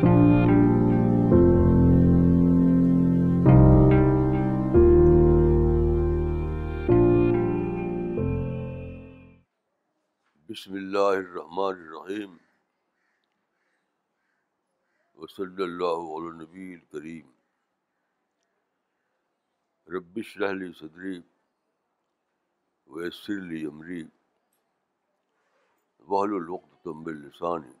بسم اللہ الرحمن الرحیم وصلی اللہ علیہ نبی الکریم ربش رحلی صدری ویسر لی عمری وحل الوقت تم السانی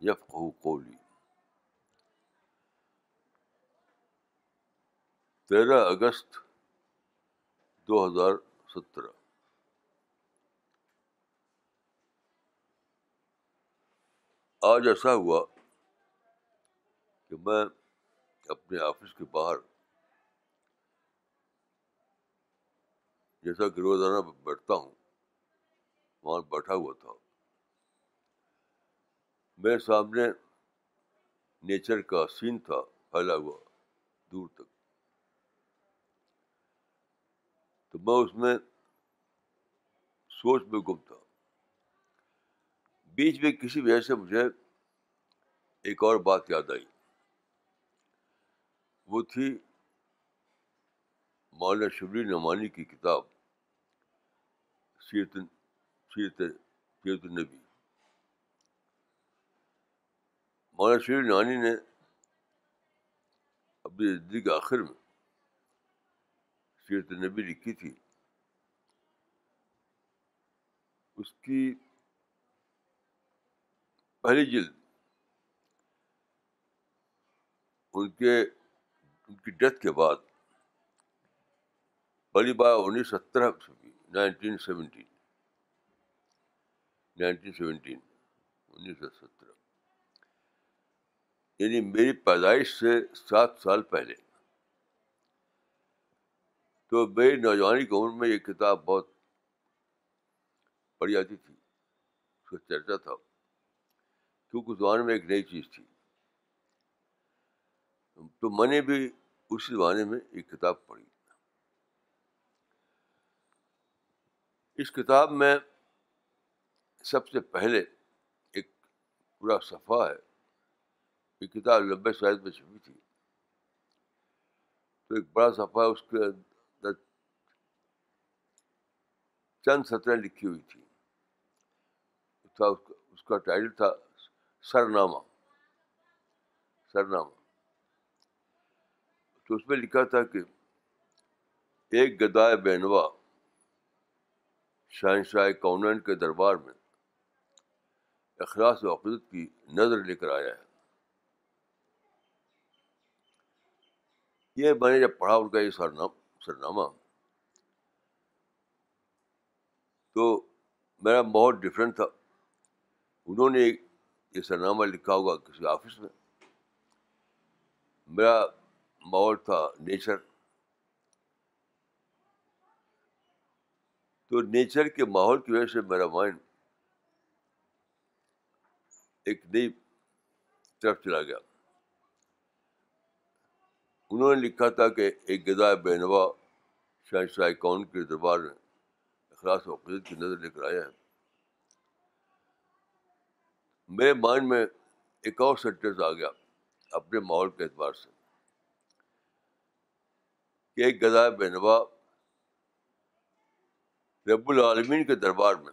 یفقہ قولی تیرہ اگست دو ہزار سترہ۔ آج ایسا ہوا کہ میں اپنے آفس کے باہر، جیسا کہ روزانہ بیٹھتا ہوں، وہاں بیٹھا ہوا تھا۔ میرے سامنے نیچر کا سین تھا، پھیلا ہوا، دور تک۔ تو میں اس میں سوچ میں گم تھا۔ بیچ میں کسی وجہ سے مجھے ایک اور بات یاد آئی۔ وہ تھی مولانا شبلی نعمانی کی کتاب، سیرت سیرت سیرت النبی مولانا شبلی نعمانی نے اپنی زندگی کے آخر میں سیرت النبی لکھی تھی، اس کی پہلی جلد ان کے، ان کی ڈیتھ کے بعد، پہلی بار انیس سترہ نائنٹین سیونٹین نائنٹین سیونٹین، انیس سو سترہ۔ یعنی میری پیدائش سے سات سال پہلے۔ تو میری نوجوانی کی عمر میں یہ کتاب بہت پڑھی جاتی تھی، اس کا چرچا تھا۔ کیونکہ زبان میں ایک نئی چیز تھی۔ تو میں نے بھی اسی زمانے میں ایک کتاب پڑھی۔ اس کتاب میں سب سے پہلے ایک پورا صفحہ ہے۔ یہ کتاب لمبے سائز میں چھپی تھی تو ایک بڑا صفحہ اس کے اندر چند سطریں لکھی ہوئی تھی تھا اس کا ٹائٹل تھا سرنامہ سرنامہ تو اس میں لکھا تھا کہ ایک گدائے بینوا شہنشاہ کونین کے دربار میں اخلاص و عقیدت کی نظر لے کر آیا ہے یہ میں نے جب پڑھا ان کا یہ سرنام سرنامہ تو میرا ماحول ڈفرینٹ تھا۔ انہوں نے یہ سرنامہ لکھا ہوگا کسی آفس میں۔ میرا ماحول تھا نیچر تو نیچر کے ماحول کی وجہ سے میرا مائنڈ ایک نئی طرف چلا گیا۔ انہوں نے لکھا تھا کہ ایک غذا بینوا شاہ شاہ کون کے دربار میں اخلاص و عقیدت کی نظر لے کر آیا ہے۔ میرے مائنڈ میں ایک اور سینٹینس آ گیا اپنے ماحول کے اعتبار سے کہ ایک گدا بینوا رب العالمین کے دربار میں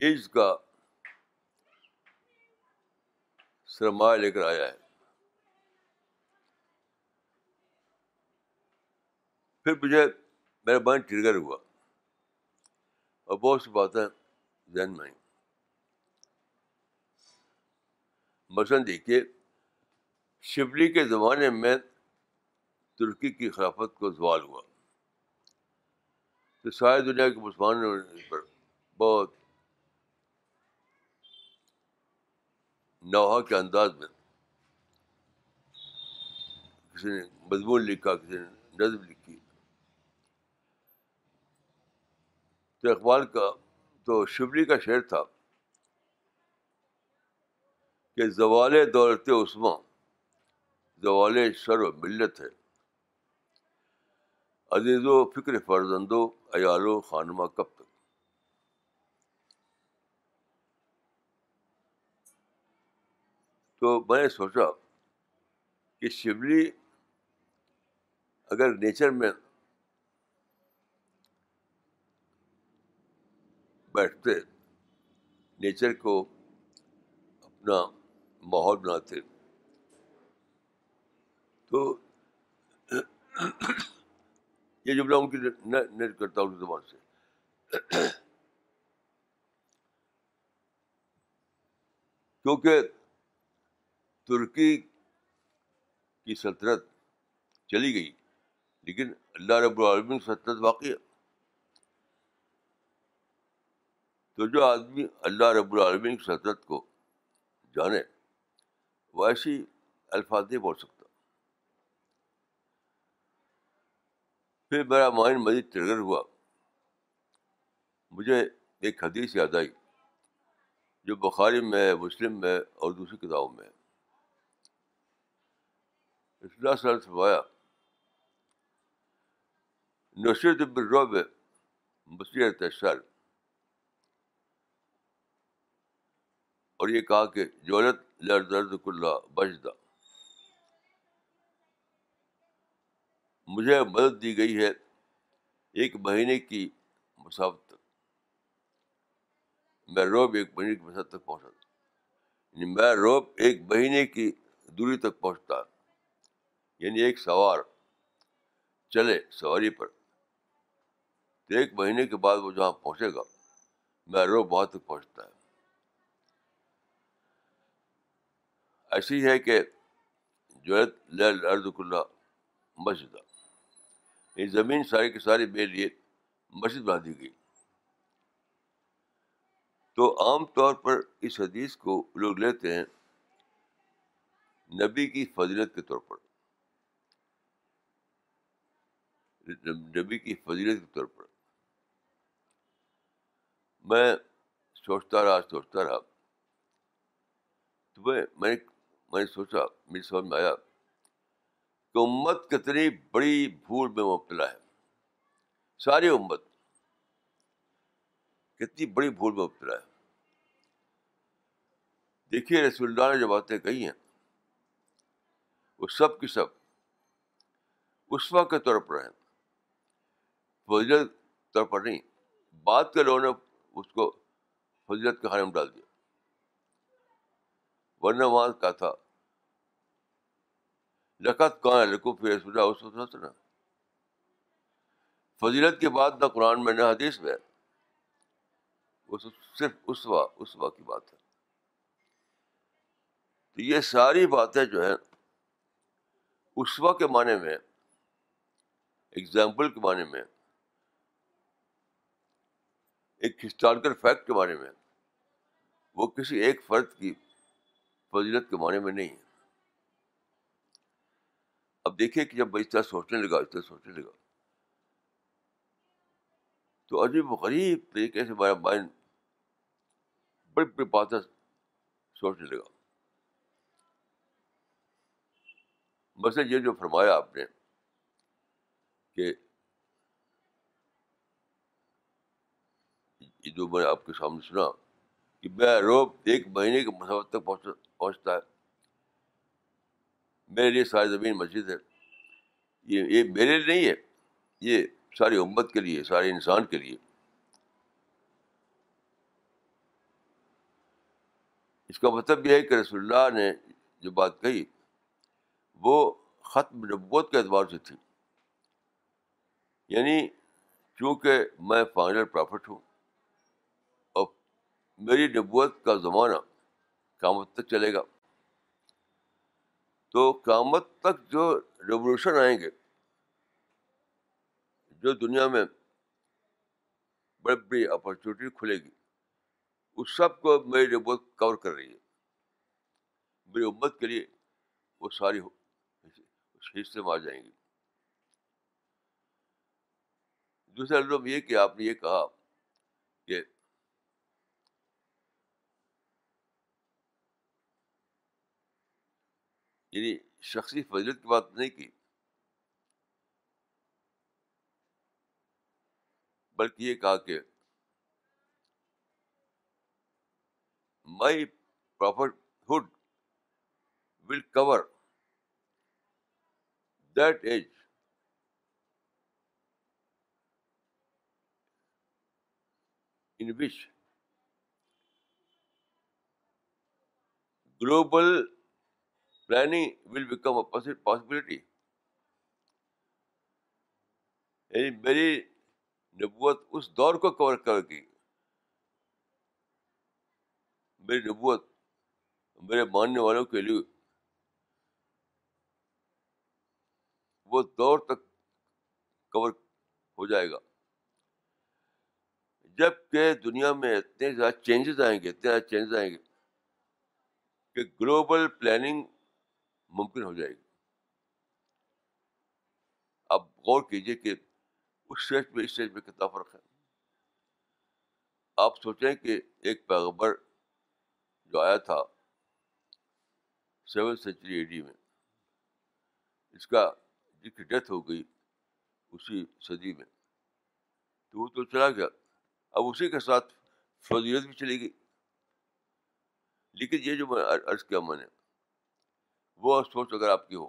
عز کا سرمایہ لے کر آیا ہے۔ پھر مجھے میرا مائنڈ ٹریگر ہوا۔ اور بہت سی باتیں ذہن میں آئیں۔ مثلاً دیکھیے، شبلی کے زمانے میں ترکی کی خلافت کو زوال ہوا۔ تو ساری دنیا کے مسلمانوں پر بہت نوحہ کے انداز میں۔ کسی نے مضمون لکھا، کسی نے نظم لکھی۔ تو اقبال کا تو شبلی کا شعر تھا کہ زوال دولت عثماں زوال شر و ملت ہے۔ عزیز و فکر فرزند و عیال و خانمہ کب تک تو میں نے سوچا کہ شبلی اگر نیچر میں بیٹھتے، نیچر کو اپنا ماحول بناتے، تو یہ جملہ ان کی نیٹ کرتا ہوں زبان سے۔ کیونکہ ترکی کی سلطنت چلی گئی، لیکن اللہ رب العالمین سلطنت باقی تو جو آدمی اللہ رب العالمین کی سلطنت کو جانے، وہ ایسی الفاظ نہیں بول سکتا۔ پھر میرا مائنڈ مزید ٹریگر ہوا۔ مجھے ایک حدیث یاد آئی جو بخاری میں، مسلم میں اور دوسری کتابوں میں اصلاح صلی فرمایا نصرت بالرعب بصیرت الشر اور یہ کہا کہ جولت لرد کلّہ بجدہ مجھے مدد دی گئی ہے ایک مہینے کی مسافت تک میں روب ایک مہینے کی مسافت تک پہنچا یعنی میں روب ایک مہینے کی دوری تک پہنچتا یعنی ایک سوار چلے سواری پر۔ تو ایک مہینے کے بعد وہ جہاں پہنچے گا، میں روب وہاں تک پہنچتا ہے۔ ایسی ہے کہ جو ارد کلّہ مسجد یہ زمین ساری کی ساری میرے لیے مسجد بنا دی گئی۔ تو عام طور پر اس حدیث کو لوگ لیتے ہیں نبی کی فضیلت کے طور پر۔ نبی کی فضیلت کے طور پر۔ میں سوچتا رہا سوچتا رہا۔ تو میں میں نے سوچا میری سمجھ میں آیا کہ امت کتنی بڑی بھول میں مبتلا ہے۔ ساری امت کتنی بڑی بھول میں مبتلا ہے۔ دیکھیے، رسول اللہ نے جو باتیں کہی ہیں، وہ سب کی سب اسوا کے طور پر ہیں۔ فضیلت طور پر نہیں بات کے لوگوں نے اس کو فضیلت کے خانے میں ڈال دیا۔ ورنہ وہاں کا تھا؟ لقت کہاں ہے لکو پھر اس وقت نا فضیلت کے بعد نہ قرآن میں نہ حدیث میں صرف اسوا اسوا کی بات ہے۔ تو یہ ساری باتیں جو ہیں اسوا کے معنی میں اگزامپل کے معنی میں ایک ہسٹوریکل فیکٹ کے بارے میں۔ وہ کسی ایک فرد کی فضیلت کے معنی میں نہیں ہے۔ اب دیکھیے کہ جب میں اس طرح سوچنے لگا، اس طرح سوچنے لگا۔ تو عجیب و غریب طریقے سے میرا مائنڈ بڑی بڑی باتیں سوچنے لگا۔ بس یہ جو فرمایا آپ نے کہ جو میں آپ کے سامنے سنا کہ میں روب ایک مہینے کے مسافت تک پہنچتا ہے۔ میرے لیے ساری زمین مسجد ہے۔ یہ یہ میرے لیے نہیں ہے، یہ ساری امت کے لیے، سارے انسان کے لیے۔ اس کا مطلب یہ ہے کہ رسول اللہ نے جو بات کہی، وہ ختم نبوت کے اعتبار سے تھی۔ یعنی چونکہ میں فائنل پرافٹ ہوں میری نبوت کا زمانہ قیامت تک چلے گا۔ تو قیامت تک جو ریولیوشن آئیں گے، جو دنیا میں بڑی بڑی اپرچونیٹی کھلے گی، اس سب کو میری نبوت کور کر رہی ہے۔ میری امت کے لیے وہ ساری حصے میں آ جائیں گی۔ دوسرا لفظ یہ کہ آپ نے یہ کہا کہ یعنی شخصی فضلت کی بات نہیں کی۔ بلکہ یہ کہا کہ my prophethood will cover that age in which global planning will become a possibility. یعنی میری نبوت اس دور کو کور کر گی. میری نبوت میرے ماننے والوں کے لیے. وہ دور تک کور ہو جائے گا. جبکہ دنیا میں اتنے زیادہ چینجز آئیں گے، اتنے زیادہ چینجز آئیں گے کہ گلوبل پلاننگ ممکن ہو جائے گی۔ اب غور کیجیے کہ اس اسٹیج پہ اس اسٹیج پہ کتنا فرق ہے۔ آپ سوچیں کہ ایک پیغبر جو آیا تھا سیون سینچری اے ڈی میں، اس کا جس کی ڈیتھ ہو گئی اسی صدی میں، تو وہ تو چلا گیا۔ اب اسی کے ساتھ فضیلت بھی چلی گئی۔ لیکن یہ جو میں عرض کیا میں نے وہ سوچ اگر آپ کی ہو۔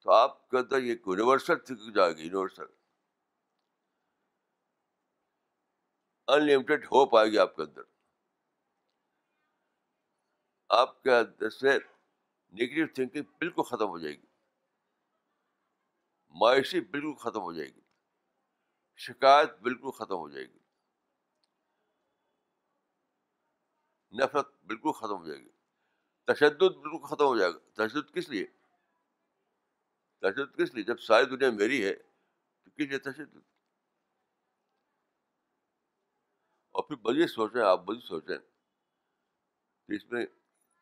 تو آپ کے اندر یہ یونیورسل تھنکنگ جائے گی یونیورسل انلمیٹیڈ ہوپ آئے گی آپ کے اندر۔ آپ کے اندر سے نگیٹو تھنکنگ بالکل ختم ہو جائے گی۔ معاشی بالکل ختم ہو جائے گی۔ شکایت بالکل ختم ہو جائے گی۔ نفرت بالکل ختم ہو جائے گی۔ تشدد بالکل ختم ہو جائے گا۔ تشدد کس لیے؟ تشدد کس لیے؟ جب ساری دنیا میری ہے تو کس لیے تشدد؟ اور پھر مزید سوچیں، آپ مزید سوچیں کہ اس میں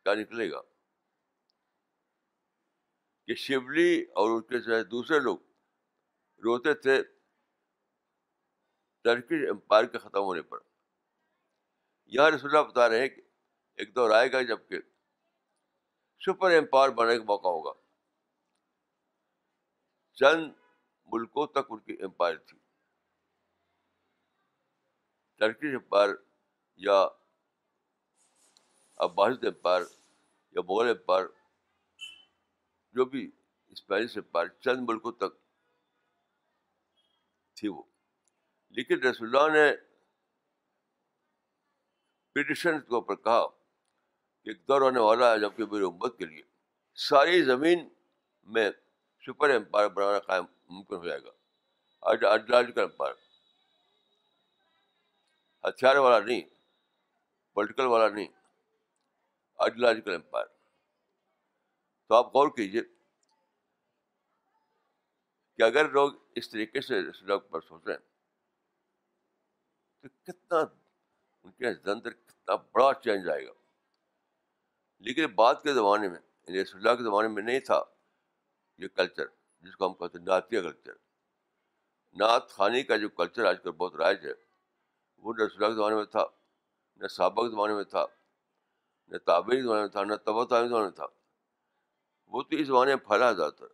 کیا نکلے گا۔ کہ شیولی اور اس کے ساتھ دوسرے لوگ روتے تھے ٹرکش امپائر کے ختم ہونے پر۔ یہاں رسول اللہ بتا رہے ہیں کہ ایک دور آئے گا جبکہ سپر امپائر بننے کا موقع ہوگا۔ چند ملکوں تک ان کی امپائر تھی۔ ٹرکش امپائر یا عباسد امپائر یا مغل امپائر، جو بھی اسپینش امپائر، چند ملکوں تک تھی وہ۔ لیکن رسول اللہ نے پٹیشن کے اوپر کہا ایک دور ہونے والا ہے، جبکہ میری امت کے لیے۔ ساری زمین میں سپر امپائر بنانا قائم ممکن ہو جائے گا۔ Ideological umpire. ہتھیار والا نہیں، پولیٹیکل والا نہیں۔ Ideological empire. تو آپ غور کیجیے کہ اگر لوگ اس طریقے سے پر سوچیں تو کتنا ان کے اندر کتنا بڑا چینج آئے گا۔ لیکن بعد کے زمانے میں یعنی رسول اللہ کے زمانے میں نہیں تھا یہ کلچر جس کو ہم کہتے ہیں نعتیہ کلچر نعت خانی کا جو کلچر آج کل بہت رائج ہے، وہ نہ رسول کے زمانے میں تھا، نہ سابق زمانے میں تھا، نہ تابعی زمانے میں تھا، نہ تبا تعبی زمانے میں تھا۔ وہ تو اس زمانے میں پھیلا جاتا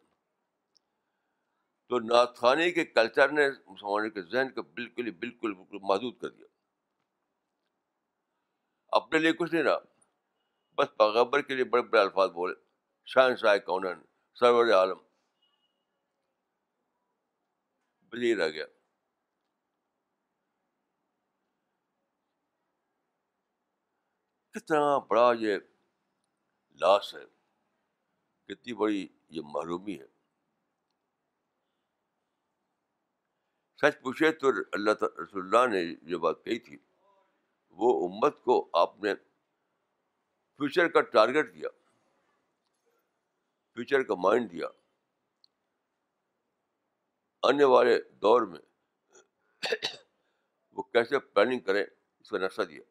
تو نعت خانی کے کلچر نے مسلمانوں کے ذہن کو بالکل ہی بالکل بالکل محدود کر دیا۔ اپنے لیے کچھ نہیں رہا۔ بس پیغبر کے لیے بڑے بڑے الفاظ بولے۔ شاہ شاہ کون سرور عالم۔ بلی رہ گیا۔ کتنا بڑا یہ لاس ہے۔ کتنی بڑی یہ محرومی ہے۔ سچ پوچھے تو اللہ رسول اللہ نے جو بات کہی تھی، وہ امت کو آپ نے فیوچر کا ٹارگیٹ دیا، فیوچر کا مائنڈ دیا۔ آنے والے دور میں وہ کیسے پلاننگ کریں، اس کا نقشہ دیا۔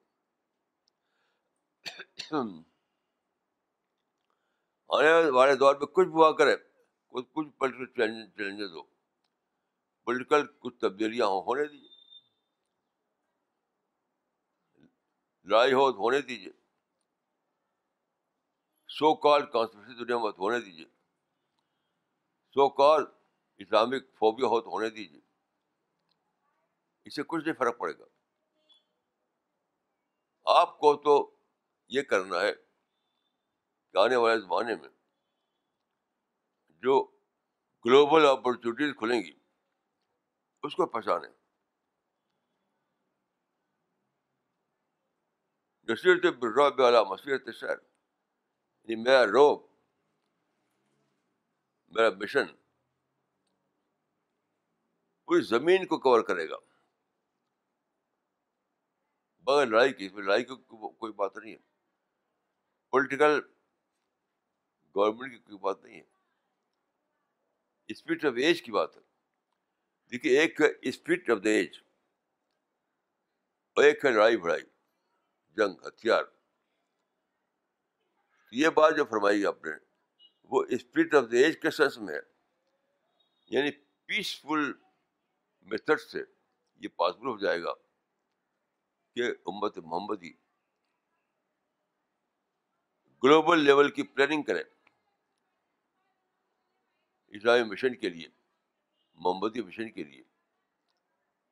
آنے والے دور میں کچھ بھی ہوا کرے کچھ کچھ پولیٹیکل چیلنجز ہو پولیٹیکل کچھ تبدیلیاں ہوں، ہونے دیجیے لڑائی ہو، ہونے دیجیے سو کال کانسٹیٹیوشن دنیا میں ہونے دیجیے سو کال اسلامک فوبیا ہو تو ہونے دیجیے اس سے کچھ نہیں فرق پڑے گا۔ آپ کو تو یہ کرنا ہے کہ آنے والے زمانے میں جو گلوبل اپرچونیٹیز کھلیں گی، اس کو پہچانیں۔ نصیرت براب والا مسیرت شہر یعنی میرا روب، میرا مشن پوری زمین کو کور کرے گا۔ بغیر لڑائی کی اس میں لڑائی کی کوئی بات نہیں ہے۔ پولیٹیکل گورنمنٹ کی کوئی بات نہیں ہے۔ اسپرٹ آف ایج کی بات ہے۔ دیکھیے، ایک ہے اسپرٹ آف دا ایج اور ایک ہے لڑائی بڑائی جنگ، ہتھیار۔ یہ بات جو فرمائی آپ نے، وہ اسپرٹ آف دا ایج کے سینس میں ہے۔ یعنی پیسفل میتھڈ سے یہ پاسبل ہو جائے گا کہ امت محمدی گلوبل لیول کی پلاننگ کرے۔ اسلامی مشن کے لیے، محمدی مشن کے لیے،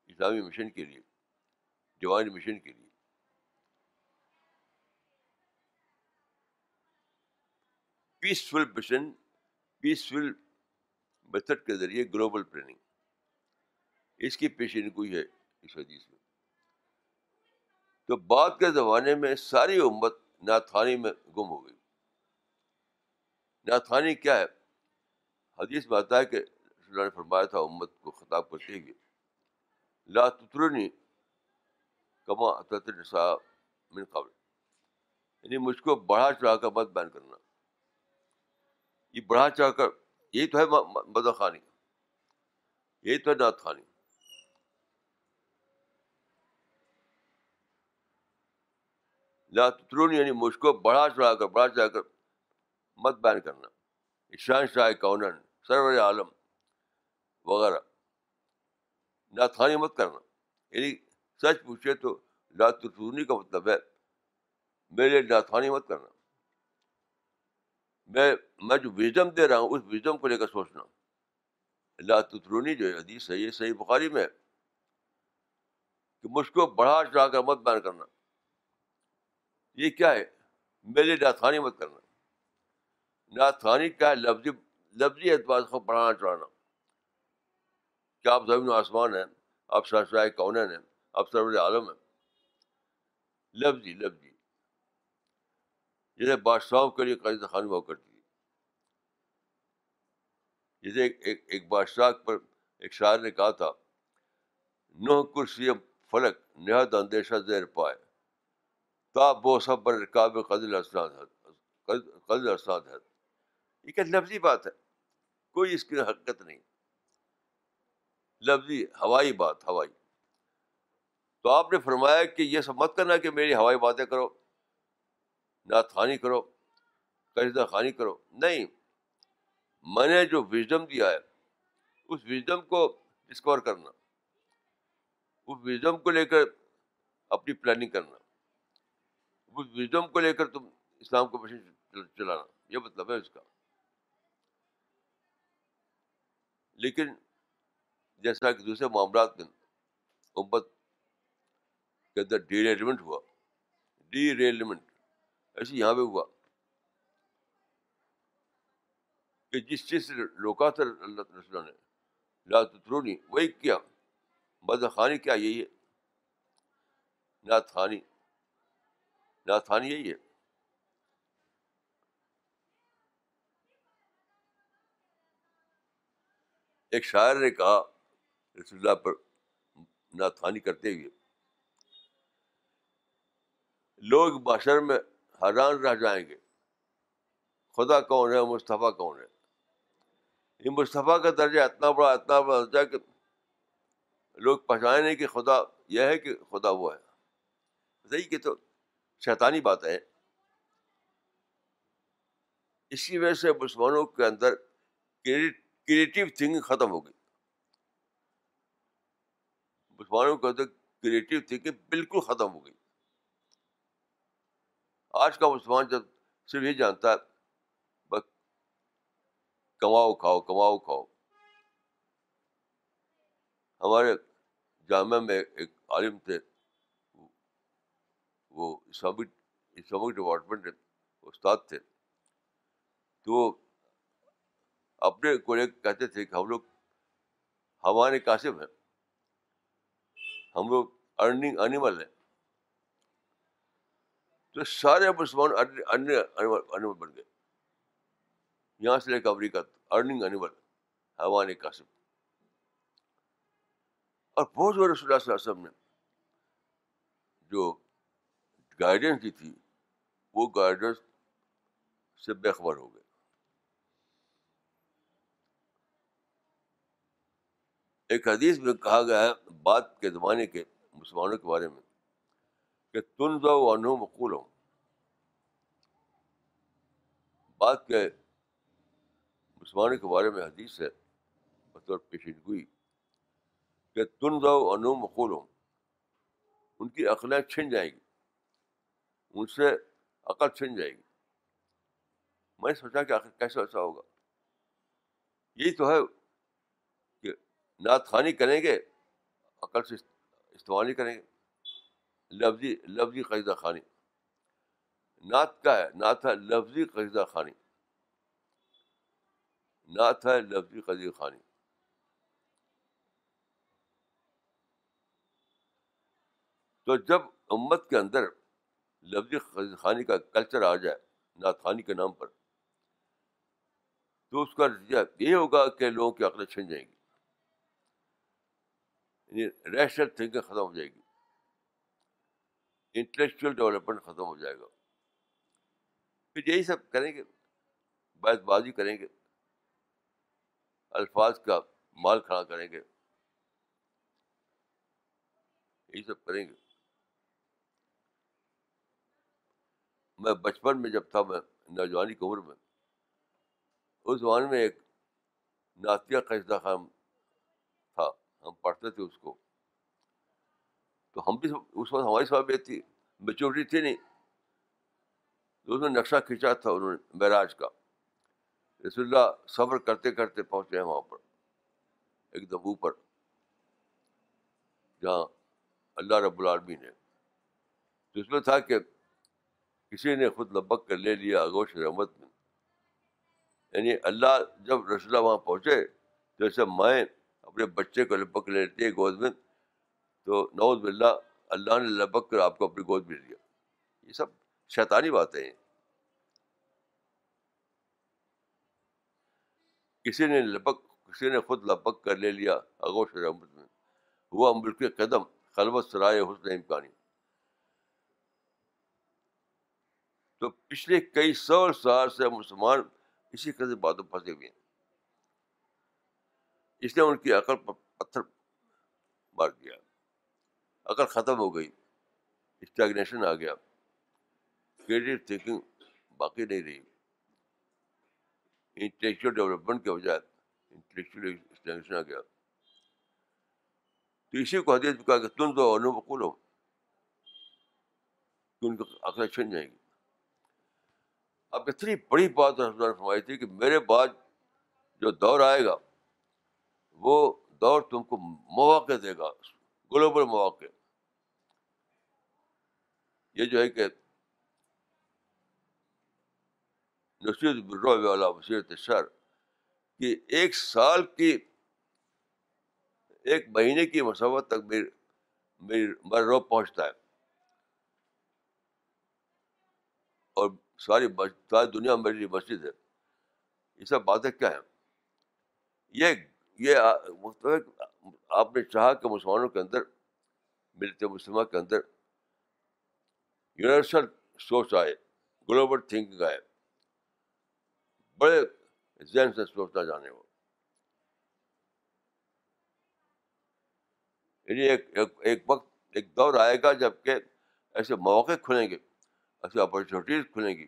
اسلامی مشن کے لیے ڈیوائن مشن کے لیے۔ پیسفل مشن پیسفل میتھڈ کے ذریعے گلوبل پلاننگ اس کی پیشین گوئی ہے اس حدیث میں. تو بعد کے زمانے میں ساری امت ناتھانی میں گم ہو گئی. ناتھانی کیا ہے؟ حدیث میں آتا ہے کہ اللہ نے فرمایا تھا، امت کو خطاب کرتے ہوئے، لا تترنی کما نسا من قبل. یعنی مجھ کو بڑھا چڑھا کر مت بیان کرنا. یہ بڑھا چڑھا کر، یہی تو ہے مدہ خانی۔ یہی تو ہے نعت خانی۔ لا تترون یعنی مجھ کو بڑھا چڑھا کر، بڑھا چڑھا کر مت بیان کرنا۔ شان شاہ کونن سرور عالم وغیرہ۔ ناتھانی مت کرنا۔ یعنی سچ پوچھے تو لاتونی کا مطلب ہے، میرے ناتھانی مت کرنا۔ میں میں جو وزڈم دے رہا ہوں، اس وزڈم کو لے کر سوچنا لاترونی جو حدیث ہے، یہ صحیح بخاری میں کہ مجھ کو بڑھا چڑھا کر مت بیان کرنا۔ یہ کیا ہے؟ میرے ناتھانی مت کرنا۔ ناتھانی کیا ہے؟ لفظی لفظی اعتبار کو بڑھانا چڑھانا کیا آپ زمین و آسمان ہیں؟ آپ شاہ کون ہیں؟ آپ سرور عالم ہیں؟ لفظی لفظی۔ جیسے بادشاہوں کے لیے قید خانی ہوا کرتی ہے جیسے ایک ایک بادشاہ پر ایک شاعر نے کہا تھا نو کرسی فلک نہاد اندیشہ زیر پائے تا بو سب پر رکاب قدل اسناد قدل اسناد ہے۔ یہ کیا لفظی بات ہے؟ کوئی اس کی حقیقت نہیں۔ لفظی ہوائی بات، ہوائی۔ تو آپ نے فرمایا کہ یہ سب مت کرنا کہ میری ہوائی باتیں کرو۔ نعت خانی کرو قرضہ خانی کرو۔ نہیں، میں نے جو وزڈم دیا ہے، اس وزڈم کو ڈسکور کرنا۔ اس وزڈم کو لے کر اپنی پلاننگ کرنا۔ اس وزڈم کو لے کر تم اسلام کو مشین چلانا، یہ مطلب ہے اس کا۔ لیکن جیسا کہ دوسرے معاملات میں امت کے اندر ڈی ریلیمنٹ ہوا۔ Derailment. ایسے یہاں پہ ہوا کہ جس چیز سے روکا تھا اللہ رسول نے لاترونی وہی کیا۔ خانی کیا، یہی ہے۔ نعت خانی۔ نعت خانی یہی ہے۔ ایک شاعر نے کہا، رسول اللہ پر ناتھانی کرتے ہوئے، لوگ باشر میں حیران رہ جائیں گے۔ خدا کون ہے، مصطفیٰ کون ہے؟ یہ مصطفیٰ کا درجہ اتنا بڑا اتنا بڑا درجہ کہ لوگ پہچانے نہیں کہ خدا یہ ہے کہ خدا وہ ہے۔ صحیح کہ تو شیطانی بات ہے اسی وجہ سے مسلمانوں کے اندر کریٹیو تھنکنگ ختم ہو گئی۔ مسلمانوں کے اندر کریٹیو تھنکنگ بالکل ختم ہو گئی۔ آج کا مسلمان جب صرف یہ جانتا ہے، بس کماؤ، کھاؤ کماؤ، کھاؤ۔ ہمارے جامعہ میں ایک عالم تھے، وہ اسلامک اسلامک ڈپارٹمنٹ استاد تھے۔ تو اپنے کو کہتے تھے کہ ہم لوگ ہمارے کاسب ہیں۔ ہم لوگ ارننگ انیمل ہیں۔ تو سارے مسلمان انیمل بن گئے۔ یہاں سے لے کے امریکہ ارننگ انیمل ہمارے کاسب اور بہت بڑے رسول اللہ صلی اللہ علیہ وسلم نے جو گائیڈنس دی تھی، وہ گائیڈنس سے بے خبر ہو گئے۔ ایک حدیث میں کہا گیا ہے، بات کے زمانے کے مسلمانوں کے بارے میں۔ کہ تن دو انو مقول ہوں بات کے مسلمانوں کے بارے میں حدیث ہے، بطور پیشنگوئی کہ تن دو انو مقول ہوں ان کی عقلیں چھن جائیں گی، ان سے عقل چھن جائے گی۔ میں نے سوچا کہ آخر کیسے ایسا ہوگا؟ یہی تو ہے کہ نعت خوانی کریں گے، عقل سے استعمال نہیں کریں گے۔ لفظی لفظی قیدہ خانی۔ نعت کیا ہے، نعت ہے لفظی قیدہ خانی۔ نعت ہے لفظی قدیر خانی۔ تو جب امت کے اندر لفظی خانی کا کلچر آ جائے، نعت خانی کے نام پر، تو اس کا نتیجہ یہ ہوگا کہ لوگوں کی عقلیں چھن جائیں گی۔ یعنی ریشنل تھنکنگ ختم ہو جائے گی۔ انٹلیکچوئل ڈیولپمنٹ ختم ہو جائے گا۔ پھر یہی سب کریں گے بیت بازی کریں گے، الفاظ کا مال کھڑا کریں گے۔ یہی سب کریں گے۔ میں بچپن میں جب تھا، میں نوجوانی کی عمر میں، اس زمانے میں ایک نعتیہ قصدہ خان تھا، ہم پڑھتے تھے اس کو۔ تو ہم بھی اس وقت ہماری صحابیت تھی میچورٹی تھی نہیں۔ تو انہوں نے نقشہ کھینچا تھا انہوں نے معراج کا۔ رسول اللہ صبر کرتے کرتے پہنچے ہیں وہاں پر، ایک دم اوپر، جہاں اللہ رب العالمین ہے۔ تو اس میں تھا کہ کسی نے خود لبک کر لے لیا گوش رحمت میں۔ یعنی اللہ جب رسول اللہ وہاں پہنچے تو جیسے مائیں اپنے بچے کو لبک لے لیتی ہے گود میں۔ تو نوز بلّہ اللہ نے لبک کر آپ کو اپنی گود میں لیا یہ سب شیطانی باتیں ہیں۔ کسی نے لبک، کسی نے خود لبک کر لے لیا اگوش رحمت میں۔ ہوا ملک قدم، خلوت سرائے حسن امکانی۔ تو پچھلے کئی سو سال سے مسلمان اسی قدر باتوں پھنسے ہوئے ہیں۔ اس نے ان کی عقل پر پتھر مار دیا۔ عقل ختم ہو گئی۔ اسٹیگنیشن آ گیا۔ کریٹو تھنکنگ باقی نہیں رہی۔ انٹلیکچوئل ڈیولپمنٹ کے بجائے انٹلیکچوئل اسٹیگنیشن آ گیا۔ تو اسی کو حدیث کہا کہ تم تو انوبقول ہو۔ کہ ان کی عقلیں چھن جائیں گی۔ اب اتنی بڑی بات رسول فرمائی تھی کہ میرے بعد جو دور آئے گا، وہ دور تم کو مواقع دے گا گلوبل مواقع۔ یہ جو ہے کہ نصیرت والا وسیرت شر کہ ایک سال کی ایک مہینے کی مسوت تک میری میری میرا روب پہنچتا ہے اور ساری ساری دنیا میری مسجد ہے یہ سب باتیں کیا ہیں یہ یہ آپ نے چاہا کہ مسلمانوں کے اندر ملتے مسلمہ کے اندر یونیورسل سوچ آئے، گلوبل تھنکنگ آئے۔ بڑے ذہن سے سوچنا جانے وہ یعنی ایک ایک وقت، ایک دور آئے گا جبکہ ایسے مواقع کھلیں گے ایسی اپرچونیٹیز کھلیں گی۔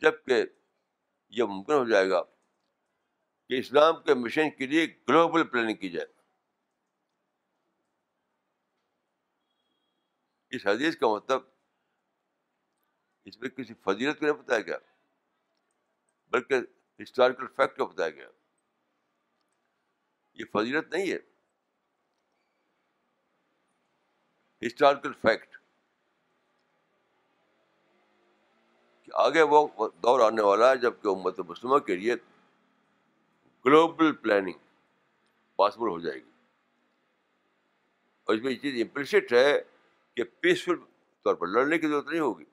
جبکہ یہ ممکن ہو جائے گا کہ اسلام کے مشن کے لیے گلوبل پلاننگ کی جائے۔ اس حدیث کا مطلب اس میں کسی فضیلت کو نہیں بتایا گیا، بلکہ ہسٹوریکل فیکٹ کو بتایا گیا۔ یہ فضیلت نہیں ہے۔ ہسٹوریکل فیکٹ کہ آگے وہ دور آنے والا ہے جبکہ امت مسلمہ کے لیے گلوبل پلاننگ پاسبل ہو جائے گی۔ اور اس میں یہ چیز امپلسٹ ہے کہ پیسفل طور پر لڑنے کی ضرورت نہیں ہوگی۔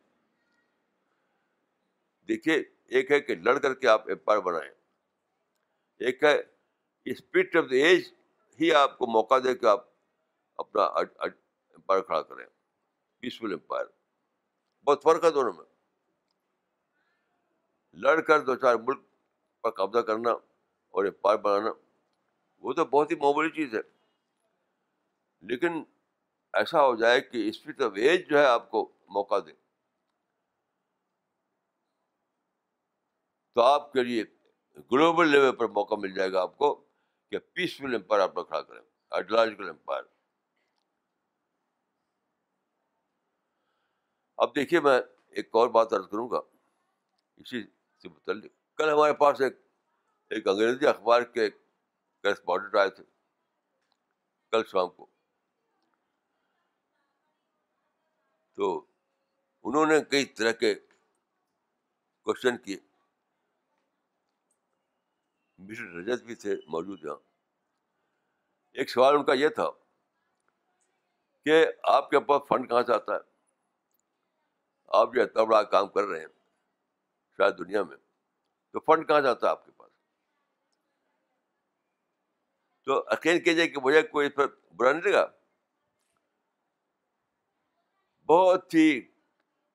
دیکھیے، ایک ہے کہ لڑ کر کے آپ امپائر بنائیں۔ ایک ہے اسپرٹ آف دا ایج ہی آپ کو موقع دے کہ آپ اپنا امپائر کھڑا کریں۔ پیسفل امپائر بہت فرق ہے دونوں میں۔ لڑ کر دو چار ملک پر قبضہ کرنا اور امپائر بنانا، وہ تو بہت ہی معمولی چیز ہے۔ لیکن ایسا ہو جائے کہ اسپرٹ آف ایج جو ہے آپ کو موقع دے۔ تو آپ کے لیے گلوبل لیول پر موقع مل جائے گا آپ کو کہ پیسفل امپائر آپ کھڑا کریں آئیڈیولوجیکل امپائر اب دیکھیے میں ایک اور بات عرض کروں گا، اسی سے متعلق۔ کل ہمارے پاس ایک ایک انگریزی اخبار کے کرسپونڈنٹ آئے تھے، کل شام کو۔ تو انہوں نے کئی طرح کے کوشچن کیے۔ مسٹر رجت بھی تھے موجود یہاں۔ ایک سوال ان کا یہ تھا کہ آپ کے پاس فنڈ کہاں سے آتا ہے؟ آپ جو اتنا بڑا کام کر رہے ہیں شاید دنیا میں، تو فنڈ کہاں سے آتا ہے آپ کے پاس؟ تو یقین کیجیے کہ مجھے کوئی اس پر برا نہیں لگا۔ بہت ہی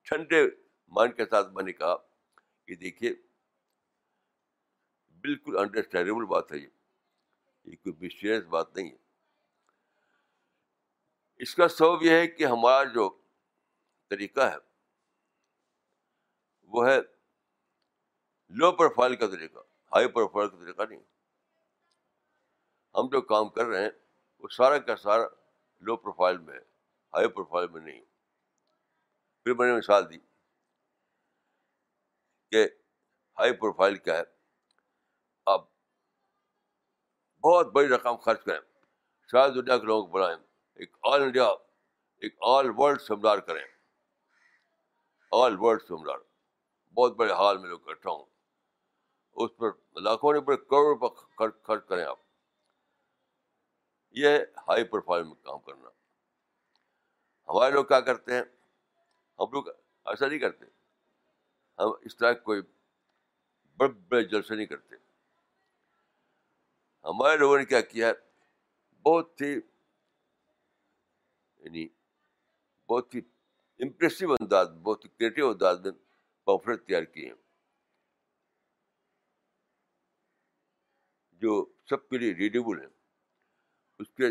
ٹھنڈے مائنڈ کے ساتھ میں نے کہا کہ دیکھیے، بالکل انڈرسٹینڈیبل بات ہے یہ۔ یہ کوئی مسٹیریس بات نہیں ہے۔ اس کا سبب یہ ہے کہ ہمارا جو طریقہ ہے، وہ ہے لو پروفائل کا طریقہ ہائی پروفائل کا طریقہ نہیں۔ ہم جو کام کر رہے ہیں، وہ سارا کا سارا لو پروفائل میں ہے ہائی پروفائل میں نہیں۔ پھر میں نے مثال دی کہ ہائی پروفائل کیا ہے۔ آپ بہت بڑی رقم خرچ کریں۔ شاید دنیا کے لوگوں کو بلائیں ایک آل انڈیا، ایک آل ورلڈ سیمینار کریں۔ آل ورلڈ سیمینار بہت بڑے حال میں لوگ اکٹھا ہوں۔ اس پر لاکھوں نے بڑے کروڑ روپے خرچ کریں آپ۔ یہ ہائی پروفائل میں کام کرنا۔ ہمارے لوگ کیا کرتے ہیں؟ ہم لوگ ایسا نہیں کرتے۔ ہم اس طرح کوئی بڑے بڑے جلسے نہیں کرتے۔ ہمارے لوگوں نے کیا کیا بہت ہی یعنی بہت ہی امپریسو انداز، بہت ہی کریٹو انداز میں پمفلٹ تیار کیے ہیں۔ جو سب کے لیے ریڈیبل ہیں۔ اس کے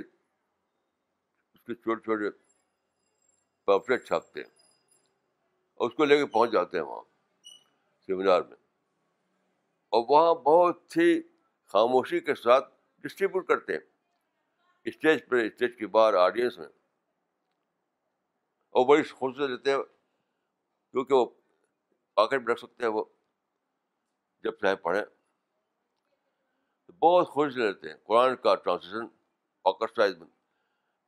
اس کے چھوٹے چھوٹے پمفلٹ چھاپتے ہیں۔ اور اس کو لے کے پہنچ جاتے ہیں وہاں، سیمینار میں۔ اور وہاں بہت ہی خاموشی کے ساتھ ڈسٹریبیوٹ کرتے ہیں۔ اسٹیج پہ اسٹیج کے باہر آڈینس میں۔ اور بڑی خوشی دیتے ہیں، کیونکہ وہ پاکٹ میں رکھ سکتے ہیں وہ، جب چاہے پڑھیں۔ بہت خوش لیتے ہیں۔ قرآن کا ٹرانسلیشن پاکٹ سائز میں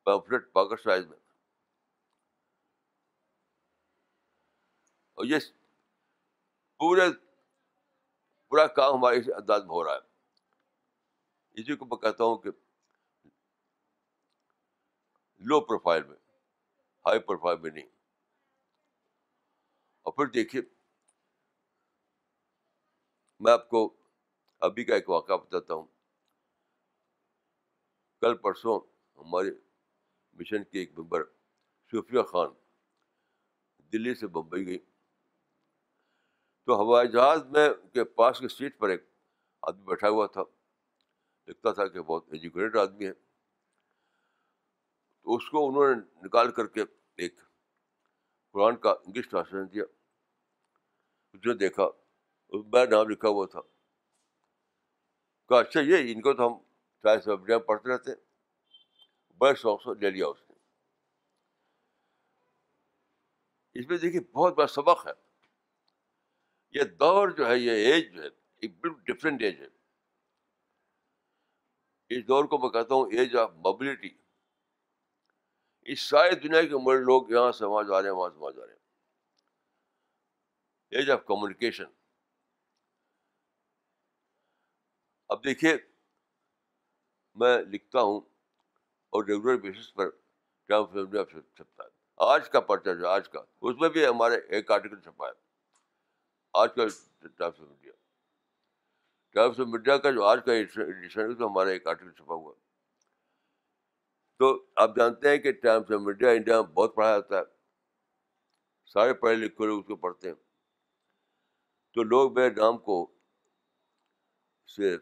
پیمفلٹ پاکٹ سائز میں۔ اور یہ پورے پورا کام ہمارے اس انداز میں ہو رہا ہے۔ اسی کو میں کہتا ہوں کہ لو پروفائل میں ہائی پروفائل میں نہیں۔ اور پھر دیکھیے، میں آپ کو ابھی کا ایک واقعہ بتاتا ہوں۔ کل پرسوں ہمارے مشن کے ایک ممبر صوفیہ خان دلی سے بمبئی گئی۔ تو ہوائی جہاز میں کے پاس کی سیٹ پر ایک آدمی بیٹھا ہوا تھا۔ لکھتا تھا کہ بہت ایجوکیٹڈ آدمی ہے۔ تو اس کو انہوں نے نکال کر کے ایک قرآن کا انگلش ٹرانسلیشن دیا۔ اس نے دیکھا میرا نام لکھا ہوا تھا۔ کہا اچھا یہ ان کو تو ہم ٹائمس آف انڈیا پڑھتے رہتے بڑے شوق سے لے لیا اس نے۔ اس میں دیکھیے، بہت بڑا سبق ہے۔ یہ دور جو ہے، یہ ایج جو ہے، ایک بالکل ڈفرینٹ ایج ہے۔ اس دور کو میں کہتا ہوں ایج آف موبلٹی اس ساری دنیا کے عمر لوگ یہاں سے وہاں جا رہے ہیں، وہاں سے وہاں جا رہے ہیں۔ ایج آف کمیونیکیشن اب دیکھیے، میں لکھتا ہوں اور ریگولر بیسس پر ٹائمس آف چھپتا ہے۔ آج کا پرچہ جو آج کا، اس میں بھی ہمارے ایک آرٹیکل چھپا ہے۔ آج کا Times of India. Times of India کا جو آج کا ایڈیشن ہے تو ہمارا ایک آرٹیکل چھپا ہوا تو آپ جانتے ہیں کہ ٹائمس آف انڈیا انڈیا میں بہت پڑھا جاتا ہے۔ سارے پڑھے لکھے لوگ اس کو پڑھتے ہیں۔ تو لوگ میرے نام کو سے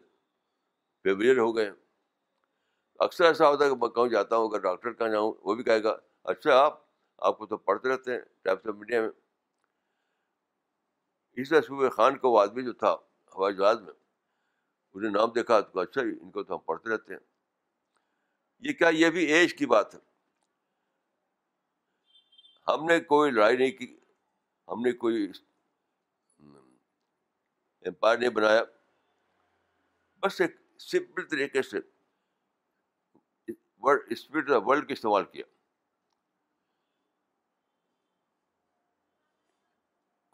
فیملیئر ہو گئے اکثر ایسا ہوتا ہے کہ میں کہوں جاتا ہوں، اگر ڈاکٹر کہاں جاؤں، وہ بھی کہے گا اچھا آپ آپ کو تو پڑھتے رہتے ہیں ٹائمس آف انڈیا میں۔ اس طرح صبح خان کو وہ آدمی جو تھا ہوائی جہاز میں انہیں نام دیکھا تو اچھا ان کو تو ہم پڑھتے رہتے ہیں۔ یہ کیا، یہ بھی ایج کی بات ہے۔ ہم نے کوئی لڑائی نہیں کی، ہم نے کوئی امپائر نہیں بنایا۔ بس ایک سمپل طریقے سے اسپرٹ آف ورلڈ کا استعمال کیا۔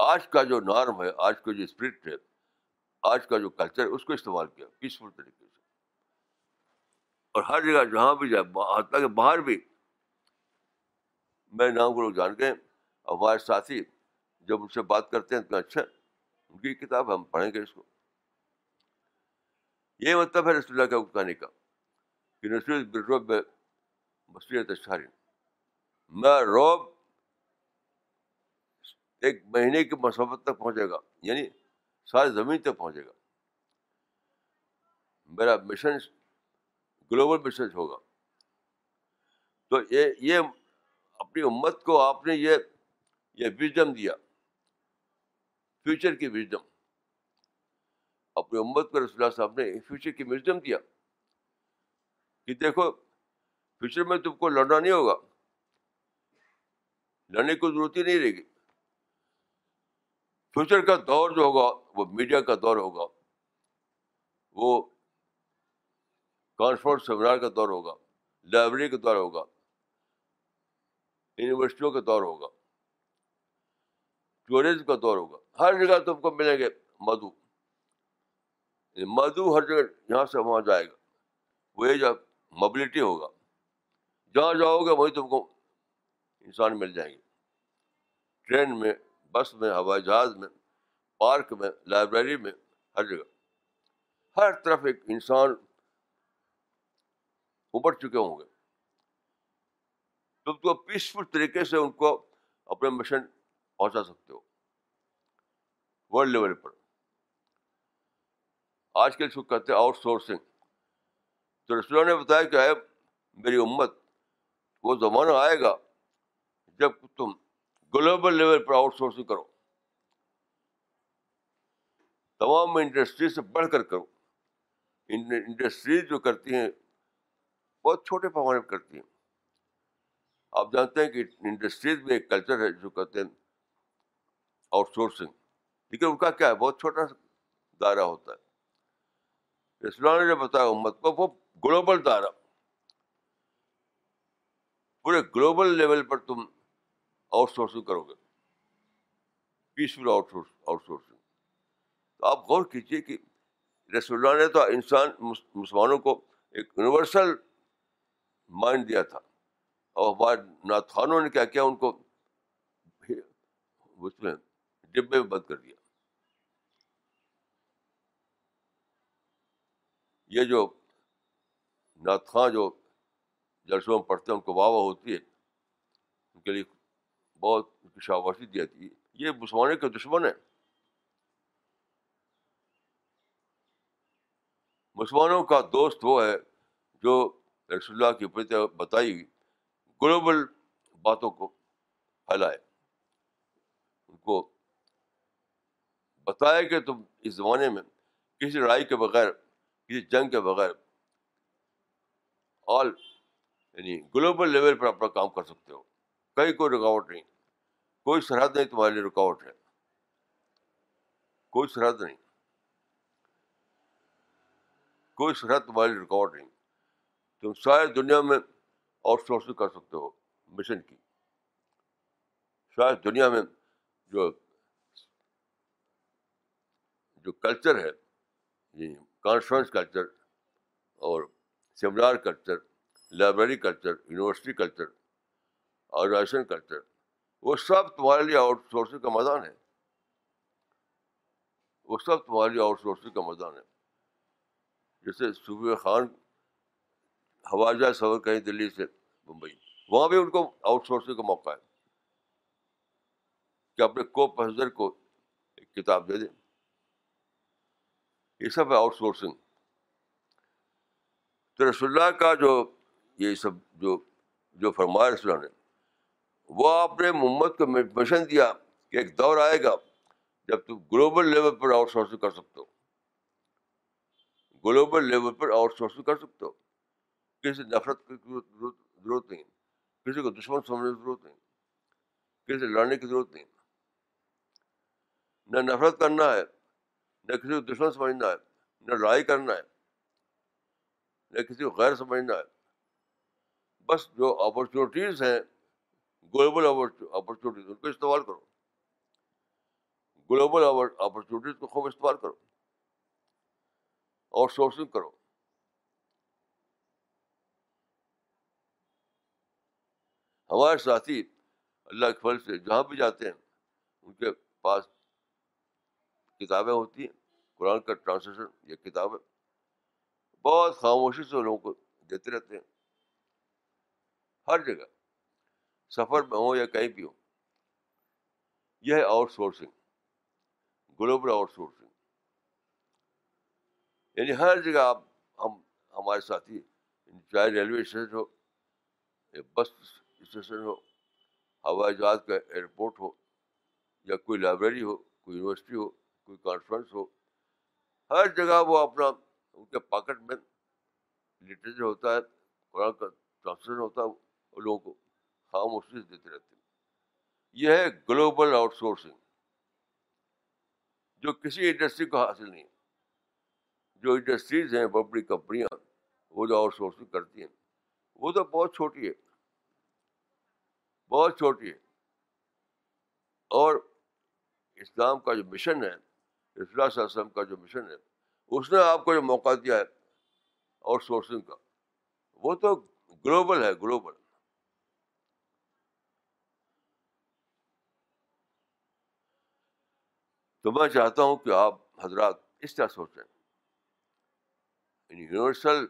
آج کا جو نارم ہے، آج کا جو اسپرٹ ہے، آج کا جو کلچر ہے، اس کو استعمال کیا پیسفل طریقے سے۔ اور ہر جگہ جہاں بھی جائے حتیٰ کہ باہر بھی۔ میرے نام کو لوگ جان گئے اور ہمارے ساتھی جب ان سے بات کرتے ہیں تو اچھا ان کی کتاب ہم پڑھیں گے اس کو۔ یہ مطلب ہے رسول اللہ کا کہانی کا کہ نسل بالروب میں میں روب ایک مہینے کی مسافت تک پہنچے گا یعنی ساری زمین تک پہنچے گا۔ میرا مشن گلوبل مشن ہوگا۔ تو یہ یہ اپنی امت کو آپ نے یہ یہ وزڈم دیا۔ فیوچر کی وزڈم اپنی امت کو رسول اللہ صاحب نے فیوچر کی وزڈم دیا۔ کہ دیکھو فیوچر میں تم کو لڑنا نہیں ہوگا۔ لڑنے کی ضرورت ہی نہیں رہے گی۔ فیوچر کا دور جو ہوگا، وہ میڈیا کا دور ہوگا، وہ کانفرنس سیمینار کا دور ہوگا، لائبریری کا دور ہوگا، یونیورسٹیوں کا دور ہوگا ٹورزم کا دور ہوگا۔ ہر جگہ تم کو ملیں گے مدو یعنی مدو ہر جگہ یہاں سے وہاں جائے گا۔ وہ جب موبلٹی ہوگا۔ جہاں جاؤ گے وہیں تم کو انسان مل جائیں گے۔ ٹرین میں بس میں، ہوائی جہاز میں، پارک میں، لائبریری میں، ہر جگہ۔ ہر طرف ایک انسان ابھر چکے ہوں گے۔ تم تو پیسفل طریقے سے ان کو اپنے مشن پہنچا سکتے ہو۔ ورلڈ لیول پر۔ آج کل اس کو کہتے ہیں آؤٹ سورسنگ تو رسول نے بتایا کہ ہے میری امت، وہ زمانہ آئے گا جب تم گلوبل لیول پر آؤٹ سورسنگ کرو۔ تمام انڈسٹری سے بڑھ کر کرو۔ انڈسٹریز جو کرتی ہیں، بہت چھوٹے پیمانے پہ کرتی ہیں۔ آپ جانتے ہیں کہ انڈسٹریز میں ایک کلچر ہے جو کہتے ہیں آؤٹ سورسنگ لیکن ان کا کیا ہے؟ بہت چھوٹا دائرہ ہوتا ہے۔ اسلام نے جو بتایا، امت کو وہ گلوبل دائرہ۔ پورے گلوبل لیول پر تم آؤٹ سورسنگ کرو گے۔ Peaceful outsource outsourcing تو آپ غور کیجیے کہ رسول اللہ نے تو انسان مسلمانوں کو ایک یونیورسل مائنڈ دیا تھا۔ اور ہمارے ناتھانوں نے کیا کیا؟ ان کو اس میں ڈبے میں بند کر دیا۔ یہ جو ناتخواں جو جلسوں میں پڑھتے ہیں، ان کو واہ واہ ہوتی ہے۔ ان کے لیے بہت شاباشی دی جاتی ہے یہ مسلمانوں کے دشمن ہیں مسلمانوں کا دوست وہ ہے جو رسول اللہ کی پرت بتائی، گلوبل باتوں کو پھیلائے. ان کو بتایا کہ تم اس زمانے میں کسی لڑائی کے بغیر، کسی جنگ کے بغیر آل یعنی گلوبل لیول پر اپنا کام کر سکتے ہو. کہیں کوئی رکاوٹ نہیں۔ کوئی سرحد نہیں تمہارے لیے رکاوٹ ہے۔ کوئی سرحد نہیں۔ کوئی سرحد تمہارے لیے رکاوٹ نہیں۔ تم ساری دنیا میں آؤٹ سورسنگ کر سکتے ہو مشن کی۔ شاید دنیا میں جو جو کلچر ہے یعنی کانفرنس کلچر اور seminar culture, library culture, university culture organisation culture وہ سب تمہارے لیے آؤٹ سورسنگ کا میدان ہے۔ وہ سب تمہارے لیے آؤٹ سورسنگ کا میدان ہے۔ جیسے صوبے خان، ہوائی جہاز سفر کہیں دلی سے ممبئی۔ وہاں بھی ان کو آؤٹ سورسنگ کا موقع ہے۔ کہ اپنے کو پیسنجر کو ایک کتاب دے دیں۔ یہ سب ہے آؤٹ سورسنگ۔ تو رسول اللہ کا جو یہ سب جو جو فرمایا رسول اللہ نے وہ آپ نے محمد کو مشن دیا کہ ایک دور آئے گا جب تم گلوبل لیول پر آؤٹ سورسنگ کر سکتے ہو۔ گلوبل لیول پر آؤٹ سورسنگ کر سکتے ہو۔ کسی نفرت کی ضرورت نہیں۔ کسی کو دشمن سمجھنے کی ضرورت نہیں۔ کسی سے لڑنے کی ضرورت نہیں۔ نہ نفرت کرنا ہے، نہ کسی کو دشمن سمجھنا ہے، نہ لڑائی کرنا ہے، نہ کسی کو غیر سمجھنا ہے۔ بس جو اپرچونیٹیز ہیں گلوبل اپرچونیٹیز ان کو استعمال کرو۔ گلوبل اپرچونیٹیز کو خوب استعمال کرو۔ اور سورسنگ کرو۔ ہمارے ساتھی اللہ کے پھل سے جہاں بھی جاتے ہیں، ان کے پاس کتابیں ہوتی ہیں۔ قرآن کا ٹرانسلیشن یہ کتابیں بہت خاموشی سے لوگوں کو دیتے رہتے ہیں۔ ہر جگہ۔ سفر میں ہوں یا کہیں بھی ہوں، یہ ہے outsourcing, global outsourcing. یعنی ہر جگہ آپ، ہم، ہمارے ساتھی چاہے ریلوے اسٹیشن ہو، یا بس اسٹیشن ہو، ہوائی جہاز کا ایئرپورٹ ہو، یا کوئی لائبریری ہو، کوئی یونیورسٹی ہو، کوئی کانفرنس ہو، ہر جگہ وہ اپنا، ان کے پاکٹ میں لٹریچر ہوتا ہے، قرآن کا ٹرانسلیشن ہوتا ہے وہ لوگوں کو۔ خاموشی سے دیتے رہتے ہیں۔ یہ ہے گلوبل آؤٹ سورسنگ، جو کسی انڈسٹری کو حاصل نہیں جو انڈسٹریز ہیں بڑی بڑی کمپنیاں، وہ جو آؤٹ سورسنگ کرتی ہیں، وہ تو بہت چھوٹی ہے۔ بہت چھوٹی ہے۔ اور اسلام کا جو مشن ہے اصلاح صلی اللہ علیہ وسلم کا جو مشن ہے، اس نے آپ کو جو موقع دیا ہے آؤٹ سورسنگ کا، وہ تو گلوبل ہے، گلوبل۔ تو میں چاہتا ہوں کہ آپ حضرات اس طرح سوچیں۔ یعنی یونیورسل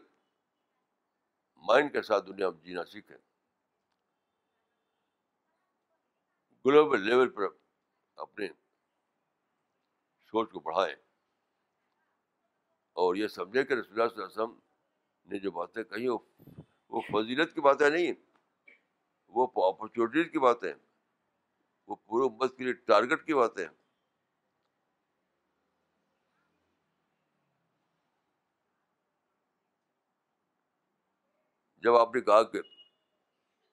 مائنڈ کے ساتھ دنیا میں جینا سیکھیں۔ گلوبل لیول پر اپنے سوچ کو بڑھائیں۔ اور یہ سمجھے کہ رسول اللہ صلی اللہ علیہ وسلم نے جو باتیں کہی وہ فضیلت کی باتیں نہیں، وہ اپرچونیٹیز کی باتیں، وہ پورے امت کے لیے ٹارگیٹ کی باتیں۔ جب آپ نے کہا کہ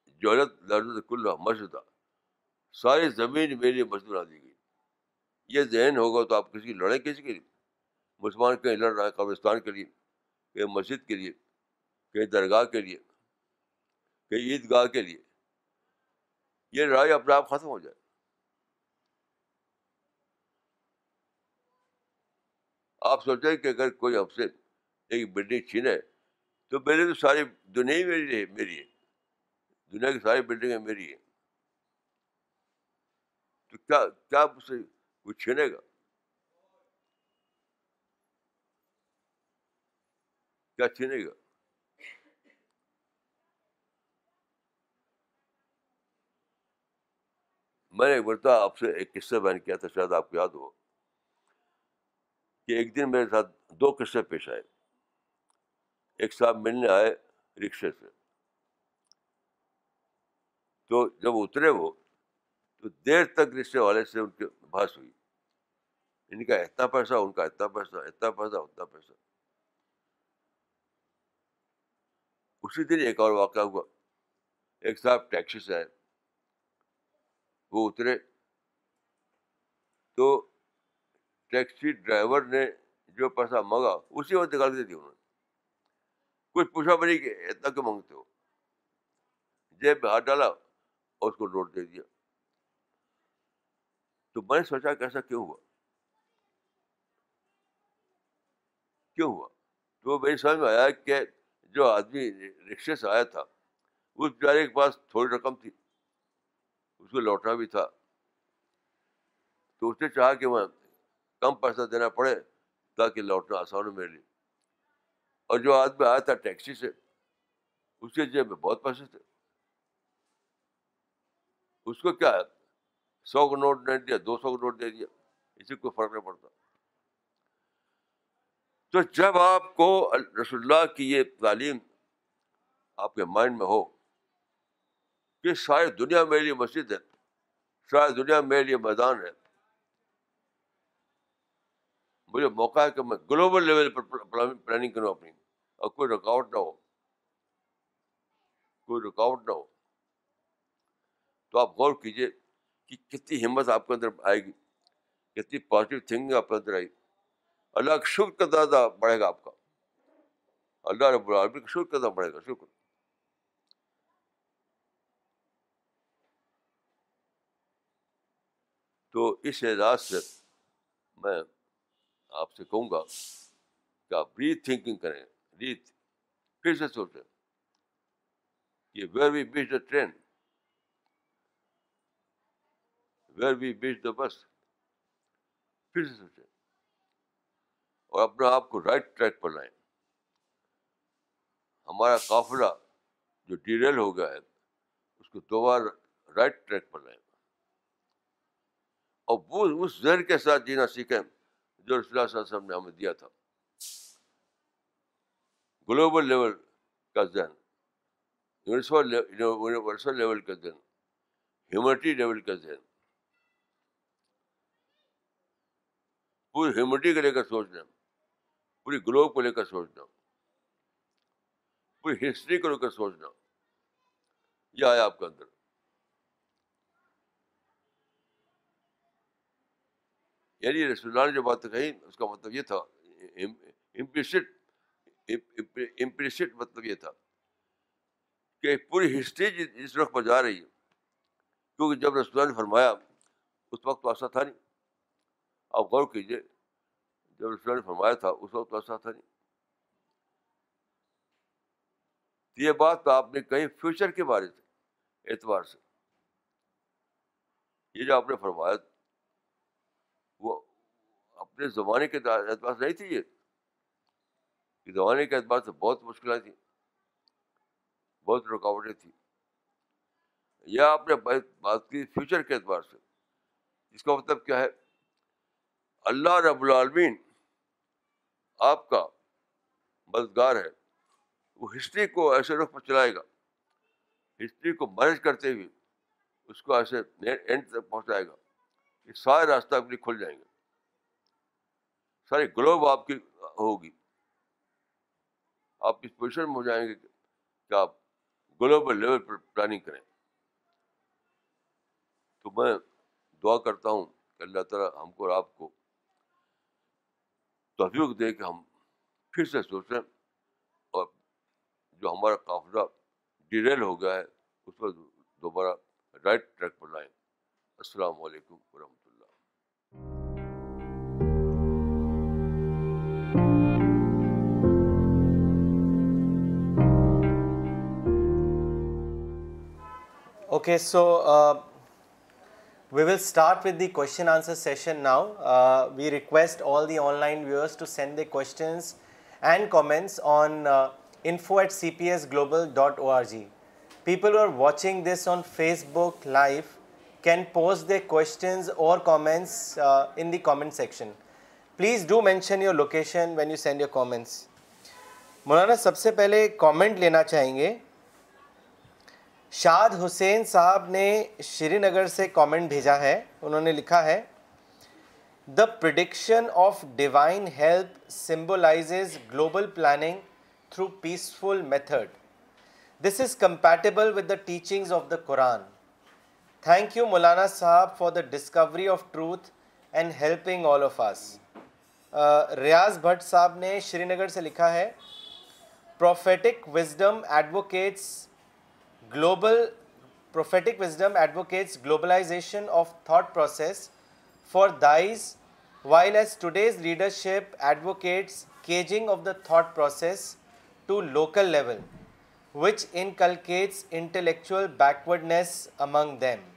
جولت لرز کل مسجد ساری زمین میری مسجد بنا دی گئی۔ یہ ذہن ہوگا تو آپ کسی کی لڑیں کسی کے لیے مسلمان کہیں لڑ رہا ہے، قبرستان کے لیے، کہیں مسجد کے لیے، کہیں درگاہ کے لیے، کہیں عید گاہ کے لیے۔ یہ لڑائی اپنے آپ ختم ہو جائے۔ آپ سوچیں کہ اگر کوئی ہم سے ایک بلڈنگ چھینے تو میری تو ساری دنیا ہی میری ہے میری ہے۔ دنیا کی ساری بلڈنگیں میری ہیں۔ تو کیا کیا مجھ سے چھینے گا؟ کیا چھینے گا؟ میں نے ایک مرتبہ آپ سے ایک قصہ بیان کیا تھا، شاید آپ کو یاد ہو۔ کہ ایک دن میرے ساتھ دو قصے پیش آئے۔ ایک صاحب ملنے آئے رکشے سے۔ تو جب اترے وہ، تو دیر تک رکشے والے سے ان کی بحث ہوئی۔ ان کا اتنا پیسہ، ان کا اتنا پیسہ اتنا پیسہ اتنا پیسہ۔ اسی دن ایک اور واقعہ ہوا۔ ایک صاحب ٹیکسی سے آئے۔ وہ اترے۔ تو ٹیکسی ڈرائیور نے جو پیسہ مانگا، اسی وقت نکال کے دیا انہوں نے۔ کچھ پوچھا بنی کہ اتنا کیوں مانگتے ہو؟ جیب میں ہاتھ ڈالا اور اس کو نوٹ دے دیا۔ تو میں نے سوچا کہ ایسا کیوں ہوا؟ کیوں ہوا؟ تو میری سمجھ میں آیا کہ جو آدمی رکشے سے آیا تھا اس بیچارے کے پاس تھوڑی رقم تھی۔ اس کو لوٹنا بھی تھا۔ تو اس نے چاہا کہ میں کم پیسہ دینا پڑے تاکہ لوٹنا آسان ہو میرے لیے۔ اور جو آدمی آیا تھا ٹیکسی سے اس کے جیب میں بہت پیسے تھے۔ اس کو کیا ہے؟ سو کا نوٹ نہیں دیا، دو سو کا نوٹ دے دیا، اسی کو فرق نہیں پڑتا۔ تو جب آپ کو رسول اللہ کی یہ تعلیم آپ کے مائنڈ میں ہو کہ ساری دنیا میرے لیے مسجد ہے ساری دنیا میرے لیے میدان ہے مجھے موقع ہے کہ میں گلوبل لیول پر پلاننگ کروں اپنی اور کوئی رکاوٹ نہ ہو کوئی رکاوٹ نہ ہو تو آپ غور کیجیے کہ کتنی ہمت آپ کے اندر آئے گی کتنی پازیٹیو تھنکنگ آپ کے اندر آئی اللہ کا شکر کا زیادہ بڑھے گا آپ کا اللہ رب العالمین کا شکر کا بڑھے گا شکر تو اس اعزاز سے میں آپ سے کہوں گا کہ آپ ری تھنکنگ کریں ری پھر سے سوچیں کہ where we beach the train where we beach the bus پھر سے سوچیں اور اپنے آپ کو رائٹ ٹریک پر لائیں۔ ہمارا قافلہ جو ڈیریل ہو گیا ہے، اس کو دوبارہ رائٹ ٹریک پر لائیں۔ اور وہ اس زہر کے ساتھ جینا سیکھیں۔ جو رسول اللہ صلی اللہ علیہ وسلم نے ہمیں دیا تھا۔ گلوبل لیول کا ذہن یونیورسل لیول کا ذہن ہیومنٹی لیول کا ذہن۔ پوری ہیومنٹی کو لے کر سوچنا، پوری گلوب کو لے کر سوچنا، پوری ہسٹری کو لے کر سوچنا۔ یہ آیا آپ کے اندر۔ یعنی رسول اللہ نے جو بات کہی اس کا مطلب یہ تھا امپلیسٹ مطلب یہ تھا کہ پوری ہسٹری جس وقت پر جا رہی ہے۔ کیونکہ جب رسول اللہ نے فرمایا، اس وقت تو ایسا تھا نہیں۔ آپ غور کیجیے جب رسول اللہ نے فرمایا تھا، اس وقت تو ایسا تھا نہیں۔ یہ بات تو آپ نے کہیں فیوچر کے بارے سے، اعتبار سے۔ یہ جو آپ نے فرمایا اپنے زمانے کے اعتبار سے نہیں تھی یہ۔ زمانے کے اعتبار سے بہت مشکلات تھیں۔ بہت رکاوٹیں تھیں۔ یا آپ نے بات کی فیوچر کے اعتبار سے۔ اس کا مطلب کیا ہے؟ اللہ رب العالمین آپ کا مددگار ہے۔ وہ ہسٹری کو ایسے رخ پر چلائے گا۔ ہسٹری کو مینج کرتے ہوئے اس کو ایسے اینڈ تک پہنچائے گا۔ یہ سارے راستہ اپنی کھل جائیں گے۔ ساری گلوب آپ کی ہوگی۔ آپ اس پوزیشن میں ہو جائیں گے کہ آپ گلوبل لیول پر پلاننگ کریں۔ تو میں دعا کرتا ہوں کہ اللہ تعالیٰ ہم کو اور آپ کو توفیق دے کہ ہم پھر سے سوچیں اور جو ہمارا قافلہ ڈیریل ہو گیا ہے، اس پر دوبارہ رائٹ ٹریک پر لائیں۔ السلام علیکم ورحمۃ okay so we will start with the question answer session now we request all the online viewers to send the questions and comments on info at C P S global dot O R G people are watching this on Facebook live can post their questions or comments in the comment section please do mention your location when you send your comments Maulana سب سے پہلے comment لینا چاہیں گے شاد حسین صاحب نے Srinagar سے comment بھیجا ہے، انہوں نے لکھا ہے the prediction of divine help symbolises global planning through peaceful method this is compatible with the teachings of the Quran thank you Maulana sahab for the discovery of truth and helping all of us Riyaz Bhat sahab نے Srinagar سے لکھا ہے prophetic wisdom advocates global prophetic wisdom advocates globalisation of thought process for dies while as today's leadership advocates caging of the thought process to local level, which inculcates intellectual backwardness among them.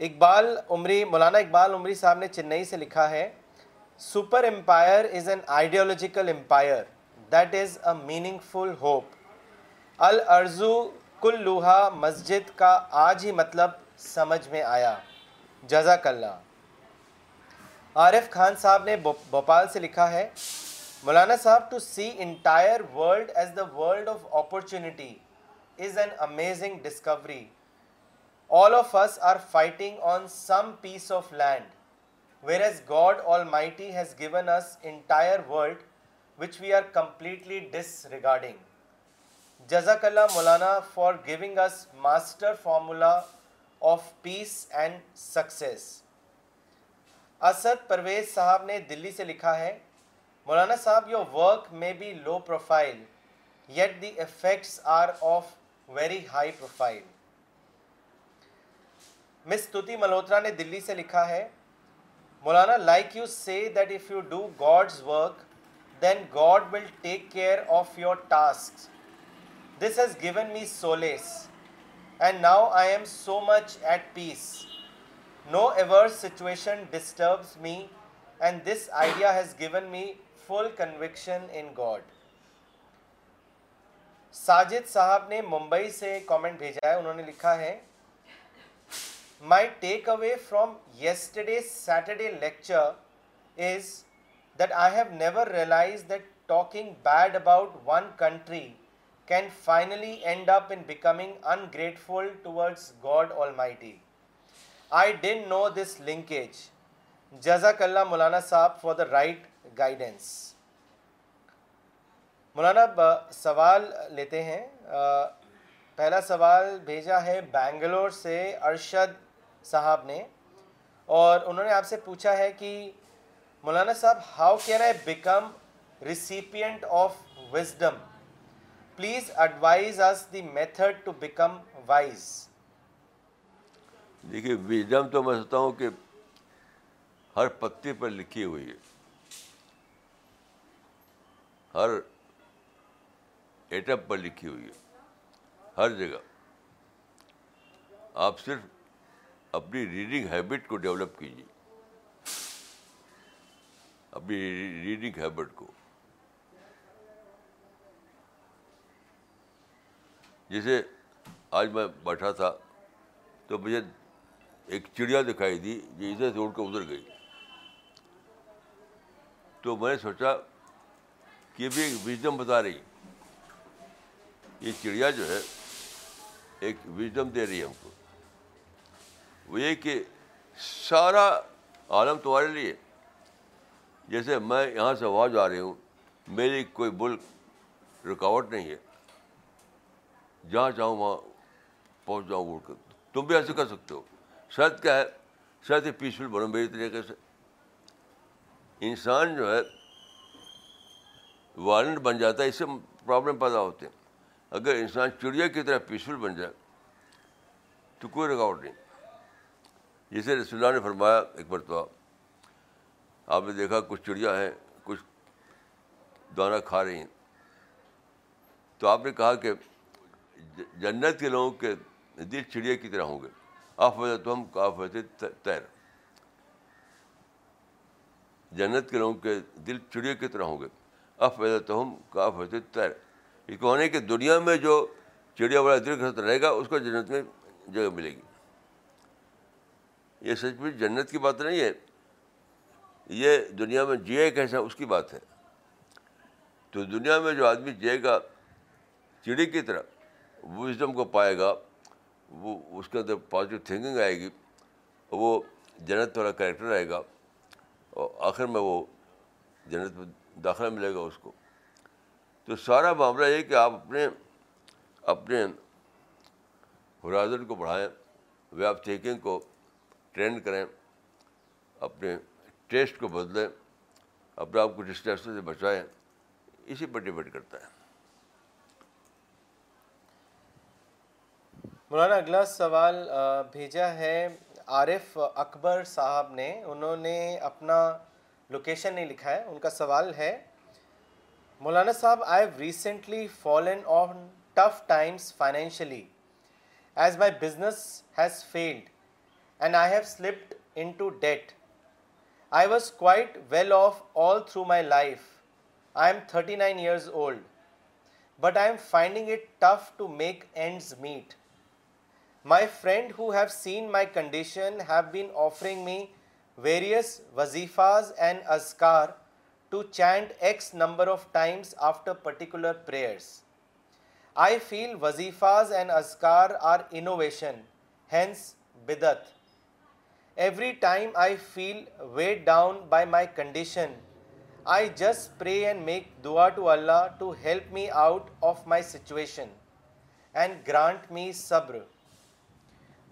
Iqbal Umari Maulana Iqbal عمری صاحب نے چنئی سے لکھا ہے super empire is an ideological empire that is a meaningful hope الرزو کل لوہا مسجد کا آج ہی مطلب سمجھ میں آیا جزاک اللہ عارف خان صاحب نے بھوپال سے لکھا ہے Maulana sahab to see entire world as the world of opportunity is an amazing discovery all of us are fighting on some piece of land, whereas God Almighty has given us entire which we are completely disregarding جزاک اللہ Maulana for giving us master formula of peace and success Asad Parvez sahab نے دلی سے لکھا ہے Maulana sahab your work may be low profile yet the effects are of very high profile Miss Tuti Malhotra نے دلی سے لکھا ہے Maulana like you say that if you do God's work then God will take care of your task this has given me solace and now I am so much at peace no ever situation disturbs me and this idea has given me full conviction in God Sajid sahab نے ممبئی سے comment بھیجا ہے انہوں نے لکھا ہے My takeaway from yesterday's Saturday lecture is that I have never realized that talking bad about one country can finally end up in becoming ungrateful towards God Almighty. I didn't know this linkage. Jazakallah Maulana Sahab for the right guidance. مولانا سوال لیتے ہیں پہلا سوال بھیجا ہے بینگلور سے ارشد صاحب نے اور انہوں نے آپ سے پوچھا ہے کہ Maulana sahab how can I become recipient of wisdom please advise us the method to become wise دیکھیے وزڈم تو میں سمجھتا ہوں کہ ہر پتے پر لکھی ہوئی ہے۔ ہر ایٹم پر لکھی ہوئی ہے۔ ہر جگہ۔ آپ صرف اپنی ریڈنگ ہیبٹ کو ڈیولپ کیجیے۔ اپنی ریڈنگ ہیبٹ کو۔ جیسے آج میں بیٹھا تھا تو مجھے ایک چڑیا دکھائی دی جو ادھر سے اڑ کے ادھر گئی۔ تو میں نے سوچا کہ یہ بھی ایک وزڈم بتا رہی یہ چڑیا جو ہے ایک وزڈم دے رہی ہے ہم کو۔ وہ یہ کہ سارا عالم تمہارے لیے جیسے میں یہاں سے آواز آ رہی ہوں، میری کوئی ملک رکاوٹ نہیں ہے۔ جہاں چاہوں وہاں پہنچ جاؤں اڑ کر تم بھی ایسے کر سکتے ہو۔ شاید کیا ہے؟ شاید پیسفل بنو، میری طریقے سے۔ انسان جو ہے وائلنٹ بن جاتا ہے، اس سے پرابلم پیدا ہوتے ہیں۔ اگر انسان چڑیا کی طرح پیسفل بن جائے، تو کوئی رکاوٹ نہیں۔ جسے رسول اللہ نے فرمایا، ایک مرتبہ آپ نے دیکھا کچھ چڑیا ہیں، کچھ دانہ کھا رہی ہیں۔ تو آپ نے کہا کہ جنت کے لوگوں کے دل چڑیا کی طرح ہوں گے۔ آپ وجہ تو ہم کاف وجہ تیر جنت کے لوگوں کے دل چڑیا کی طرح ہوں گے۔ اف وجہ تو ہم کاف وجہ تیر یہ کہنے کہ دنیا میں جو چڑیا والا دل کے ساتھ رہے گا، اس کو جنت میں جگہ ملے گی۔ یہ سچ مچ جنت کی بات نہیں ہے۔ یہ دنیا میں جیے کیسا اس کی بات ہے۔ تو دنیا میں جو آدمی جیے گا، چڑی کی طرح، وہ وزڈم کو پائے گا، وہ اس کے اندر پازیٹیو تھنکنگ آئے گی وہ جنت والا کریکٹر آئے گا، اور آخر میں وہ جنت میں داخلہ ملے گا اس کو۔ تو سارا معاملہ یہ کہ آپ اپنے اپنے حراضن کو بڑھائیں وے آف تھنکنگ کو ٹرین کریں، اپنے ٹیسٹ کو بدلیں اپنے آپ کو ڈسٹریکشن سے بچائیں، اسی پر ڈپینڈ کرتا ہے۔ مولانا، اگلا سوال بھیجا ہے، عارف اکبر صاحب نے، انہوں نے اپنا لوکیشن نہیں لکھا ہے، ان کا سوال ہے، Maulana sahab I have recently fallen on tough times financially as my business has failed and I have slipped into debt I was quite well off all through my life I am thirty nine years old but I am finding it tough to make ends meet my friend who have seen my condition have been offering me various وظیفاز and ازکار to chant X number of times after particular prayers I feel وظیفاز and ازکار are innovation hence بدت every time I feel weighed down by my condition I just pray and make دعا to Allah to help me out of my situation and grant me صبر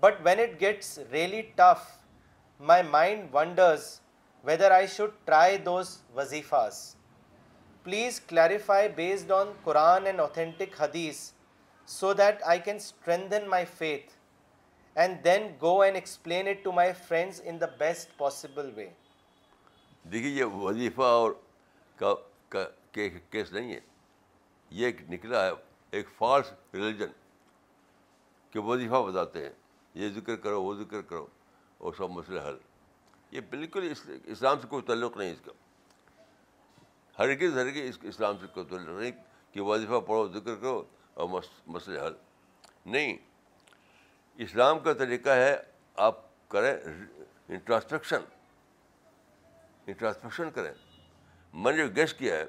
but when it gets really tough my mind wonders whether I should try those وظیفاز please clarify based on Quran and authentic حدیث so that I can strengthen my faith and then go and explain it to my friends in the best possible way. دیکھیے، یہ وظیفہ اور کا کا case نہیں ہے۔ یہ ایک نکلا ہے، ایک فالس ریلیجن کہ وظیفہ بتاتے ہیں۔ یہ ذکر کرو، وہ ذکر کرو اور سب مسئلے حل۔ یہ بالکل اسلام سے کوئی تعلق نہیں اس کا۔ ہرگز ہرگز اس اسلام سے کوئی تعلق نہیں کہ وظیفہ پڑھو، ذکر کرو اور مسئلے حل۔ نہیں اسلام کا طریقہ ہے آپ کریں انٹراسپیکشن انٹراسپیکشن کریں۔ میں نے جو گیس کیا ہے،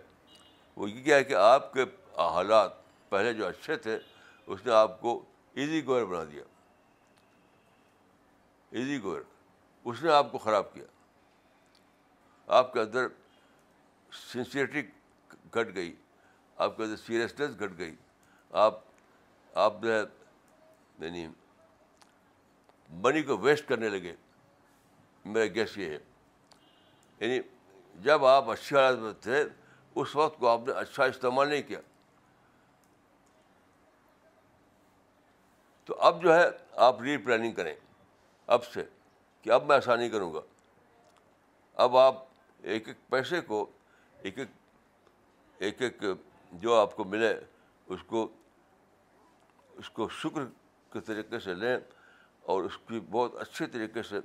وہ یہ کیا ہے کہ آپ کے حالات پہلے جو اچھے تھے، اس نے آپ کو ایزی گوئر بنا دیا۔ ایزی گوئر اس نے آپ کو خراب کیا۔ آپ کے اندر سنسیئرٹی گھٹ گئی۔ آپ کے اندر سیریسنیس گھٹ گئی۔ آپ آپ جو ہے یعنی منی کو ویسٹ کرنے لگے۔ میرا گیس یہ ہے۔ یعنی جب آپ اچھی حالت میں تھے، اس وقت کو آپ نے اچھا استعمال نہیں کیا۔ تو اب جو ہے، آپ ری پلاننگ کریں۔ اب سے کہ اب میں ایسا نہیں کروں گا۔ اب آپ ایک ایک پیسے کو، ایک ایک ایک ایک جو آپ کو ملے، اس کو اس کو شکر کے طریقے سے لیں۔ اور اس کی بہت اچھے طریقے سے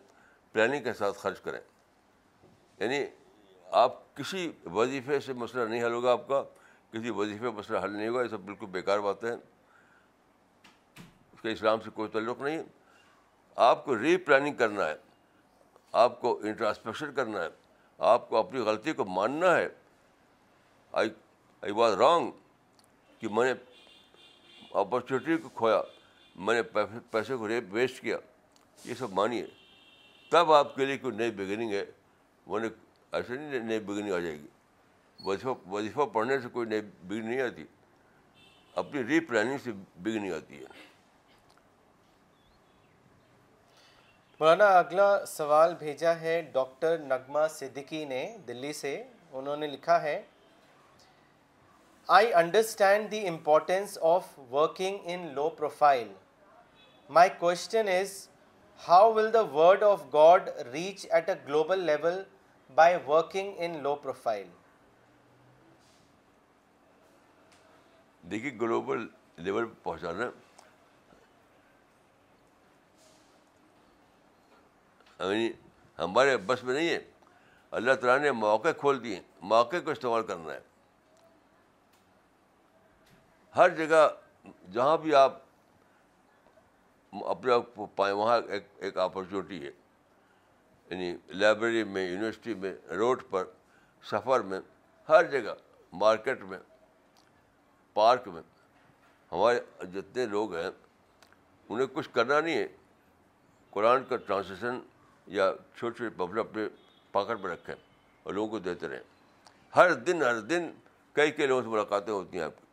پلاننگ کے ساتھ خرچ کریں۔ یعنی آپ کسی وظیفے سے مسئلہ نہیں حل ہوگا آپ کا، کسی وظیفے مسئلہ حل نہیں ہوگا، یہ سب بالکل بیکار باتیں ہیں۔ اس کے اسلام سے کوئی تعلق نہیں۔ آپ کو ری پلاننگ کرنا ہے، آپ کو انٹراسپیکشن کرنا ہے، آپ کو اپنی غلطی کو ماننا ہے۔ آئی آئی واز رانگ کہ میں نے اپرچونیٹی کو کھویا۔ میں نے پیسے کو ریپ ویسٹ کیا۔ یہ سب مانیے۔ تب آپ کے لیے کوئی نئی بگننگ ہے۔ وہ ایسے نہیں نئی بگننگ آ جائے گی۔ وظیفہ وظیفہ پڑھنے سے کوئی نئی بگننگ نہیں آتی۔ اپنی ری پلاننگ سے بگننگ آتی ہے۔ مولانا، اگلا سوال بھیجا ہے ڈاکٹر نغمہ صدیقی نے دلی سے۔ انہوں نے لکھا ہے I understand the importance of working in low profile my question is how will the word of God reach at a global level by working in low profile دیکھیے گلوبل لیول پہنچانا یعنی ہمارے بس میں نہیں ہے، اللہ تعالیٰ نے موقع کھول دیے موقع کو استعمال کرنا ہے۔ ہر جگہ جہاں بھی آپ اپنے آپ کو پائیں وہاں ایک ایک اپرچونیٹی ہے۔ یعنی لائبریری میں یونیورسٹی میں روڈ پر، سفر میں، ہر جگہ مارکیٹ میں پارک میں۔ ہمارے جتنے لوگ ہیں، انہیں کچھ کرنا نہیں ہے۔ قرآن کا ٹرانسلیشن یا چھوٹے چھوٹے پبل اپنے پاکٹ میں رکھیں اور لوگوں کو دیتے رہیں۔ ہر دن ہر دن کئی کئی لوگوں سے ملاقاتیں ہوتی ہیں آپ کی۔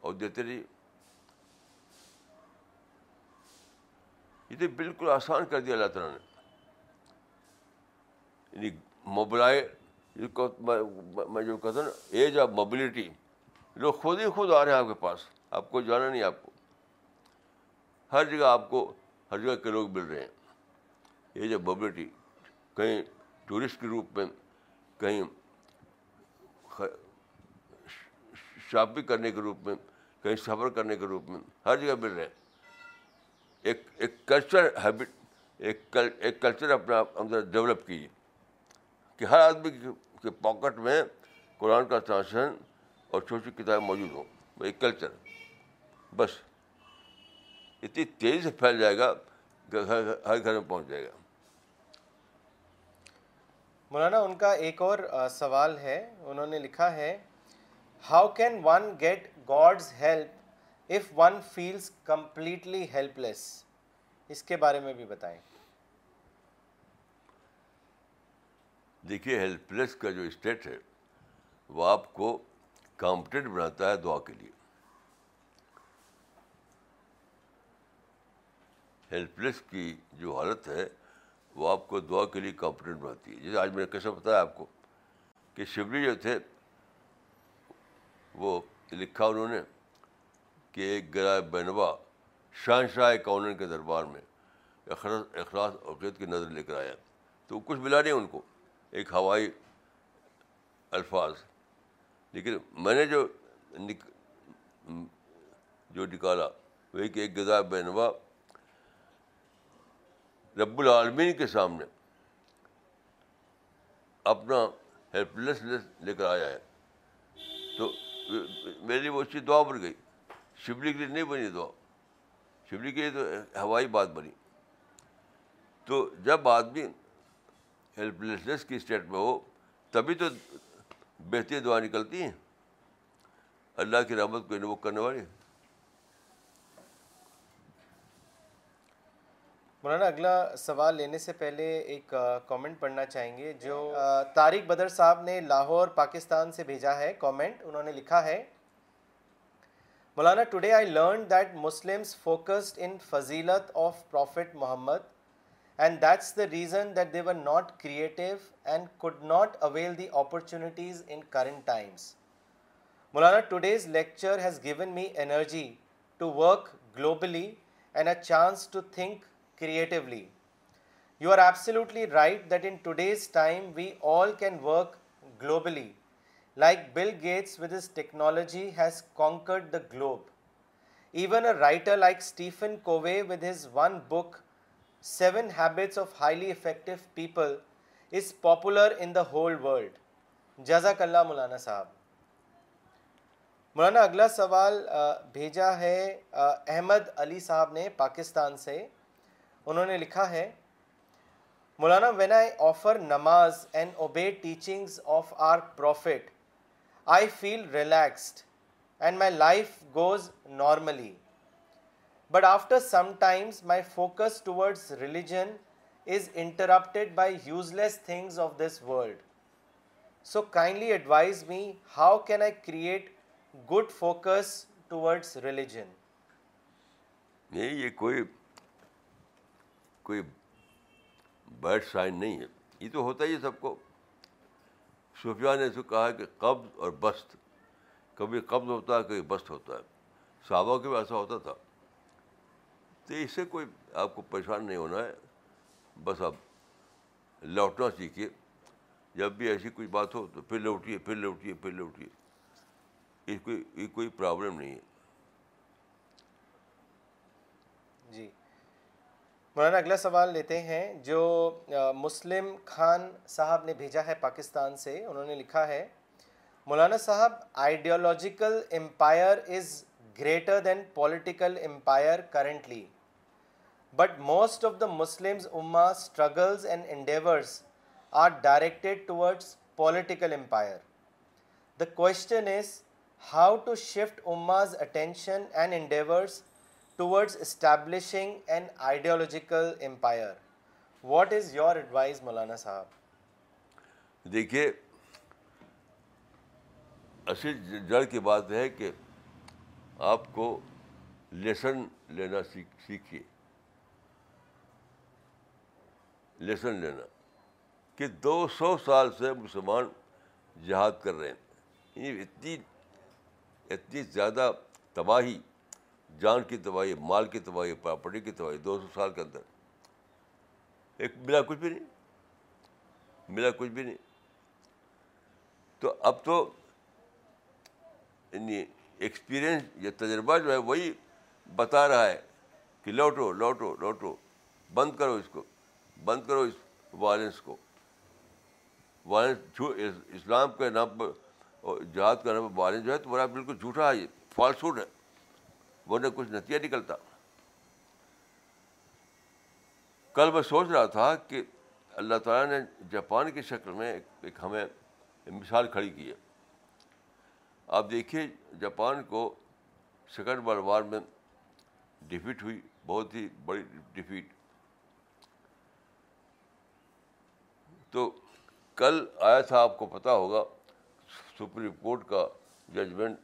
اور دیتے رہیے۔ یہ تو بالکل آسان کر دیا اللہ تعالیٰ نے۔ یعنی موبلائے میں جو کہتا ہوں نا ایج آف موبلٹی لوگ خود ہی خود آ رہے ہیں آپ کے پاس۔ آپ کو جانا نہیں، آپ کو۔ ہر جگہ آپ کو، ہر جگہ کے لوگ مل رہے ہیں۔ یہ جو موبلٹی کہیں ٹورسٹ کے روپ میں، کہیں شاپنگ کرنے کے روپ میں، کہیں سفر کرنے کے روپ میں، ہر جگہ مل رہے ہیں۔ ایک ایک کلچر ہیبٹ ایک ایک کلچر اپنا اندر ڈیولپ کیجیے کہ ہر آدمی کے پاکٹ میں قرآن کا ٹرانسلیشن اور چھوٹی کتابیں موجود ہوں۔ وہ ایک کلچر بس۔ اتنی تیزی سے پھیل جائے گا کہ ہر گھر میں پہنچ جائے گا۔ مولانا، ان کا ایک اور سوال ہے۔ انہوں نے لکھا ہے how can one get God's help if one feels completely helpless اس کے بارے میں بھی بتائیں دیکھیے ہیلپ لیس کا جو اسٹیٹ ہے وہ آپ کو کمپٹنٹ بناتا ہے دعا کے لیے ہیلپ لیس کی جو حالت ہے وہ آپ کو دعا کے لیے کمپٹنٹ بناتی ہے جیسے آج میں نے کیسا بتایا آپ کو کہ شبلی جو تھے وہ لکھا انہوں نے کہ ایک گرا بینوا شہنشاہ کونن کے دربار میں اخلاص اخلاص اوقیت کی نظر لے کر آیا۔ تو کچھ ملا نہیں ان کو، ایک ہوائی الفاظ۔ لیکن میں نے جو نک، جو نکالا وہی کہ ایک غذا بینوا رب العالمین کے سامنے اپنا ہیلپ لیسنیس لے کر آیا ہے۔ تو میری وہ چیز دعا بن گئی۔ شبلی کے لیے نہیں بنی دعا شبلی کے لیے تو ہوائی بات بنی۔ تو جب آدمی ہیلپ لیسنیس کی اسٹیٹ میں ہو، تبھی تو بہترین دعا نکلتی ہیں۔ اللہ کی رحمت کو انوک کرنے والی۔ مولانا، اگلا سوال لینے سے پہلے ایک کامنٹ پڑھنا چاہیں گے جو طارق بدر صاحب نے لاہور، پاکستان سے بھیجا ہے۔ کامنٹ انہوں نے لکھا ہے۔ Maulana today I learn that Muslims focused in فضیلت of prophet Muhammad and that's the reason that they were not creative and could not avail the opportunities in current times Maulana today's lecture has given me energy to work globally and a chance to think creatively. You are absolutely right that in today's time we all can work like Bill Gates with his technology has conquered the globe even a writer like Stephen Covey with his one book seven habits of highly effective people is popular in the whole world جزاک اللہ مولانا صاحب مولانا اگلا سوال بھیجا ہے احمد علی صاحب نے پاکستان سے انہوں نے لکھا ہے مولانا وین آئی آفر نماز and obey teachings of our prophet I feel relaxed and my life goes normally but after some times my focus towards religion is interrupted by useless things of this world so kindly advise me how can I create good focus towards religion نہیں، یہ کوئی کوئی bed sign نہیں ہے۔ یہ تو ہوتا ہی ہے سب کو۔ صوفیہ نے اسے کہا کہ قبض اور بست۔ کبھی قبض ہوتا ہے، کبھی بست ہوتا ہے۔ صحابہ کے بھی ایسا ہوتا تھا۔ تو اس سے کوئی آپ کو پریشان نہیں ہونا ہے۔ بس آپ لوٹنا سیکھیے۔ جب بھی ایسی کوئی بات ہو تو پھر لوٹیے پھر لوٹیے پھر لوٹیے۔ اس کوئی، یہ کوئی پرابلم نہیں ہے۔ جی۔ مولانا اگلا سوال لیتے ہیں جو مسلم خان صاحب نے بھیجا ہے پاکستان سے، انہوں نے لکھا ہے، Maulana sahab ideological empire is greater than political empire currently but most of the Muslims اما struggles and endeavours are directed towards political empire the question is how to shift اماز attention and endeavours towards establishing an ideological empire what is your advice Maulana sahab دیکھیے، اصل جڑ کی بات ہے کہ آپ کو لیسن لینا سیکھیے۔ لیسن لینا۔ کہ دو سو سال سے مسلمان جہاد کر رہے ہیں۔ یعنی اتنی اتنی زیادہ تباہی جان کی تباہی، مال کی تباہی، پراپرٹی کی تباہی، دو سو سال کے اندر۔ ایک ملا کچھ بھی نہیں۔ ملا کچھ بھی نہیں۔ تو اب تو یعنی ایکسپیرئنس یا تجربہ جو ہے وہی بتا رہا ہے کہ لوٹو لوٹو لوٹو۔ بند کرو اس کو۔ بند کرو اس وائلنس کو۔ وائلنس اسلام کے نام پر جہاد کا نام پر وائلنس جو ہے تو بالکل جھوٹا ہے، یہ فالسوڈ ہے۔ ورنہ کچھ نتیجہ نکلتا۔ کل میں سوچ رہا تھا کہ اللہ تعالیٰ نے جاپان کی شکل میں ایک ہمیں مثال کھڑی کی ہے۔ آپ دیکھیے جاپان کو سیکنڈ ورلڈ وار میں ڈیفیٹ ہوئی، بہت ہی بڑی ڈیفیٹ تو کل آیا تھا، آپ کو پتہ ہوگا، سپریم کورٹ کا ججمنٹ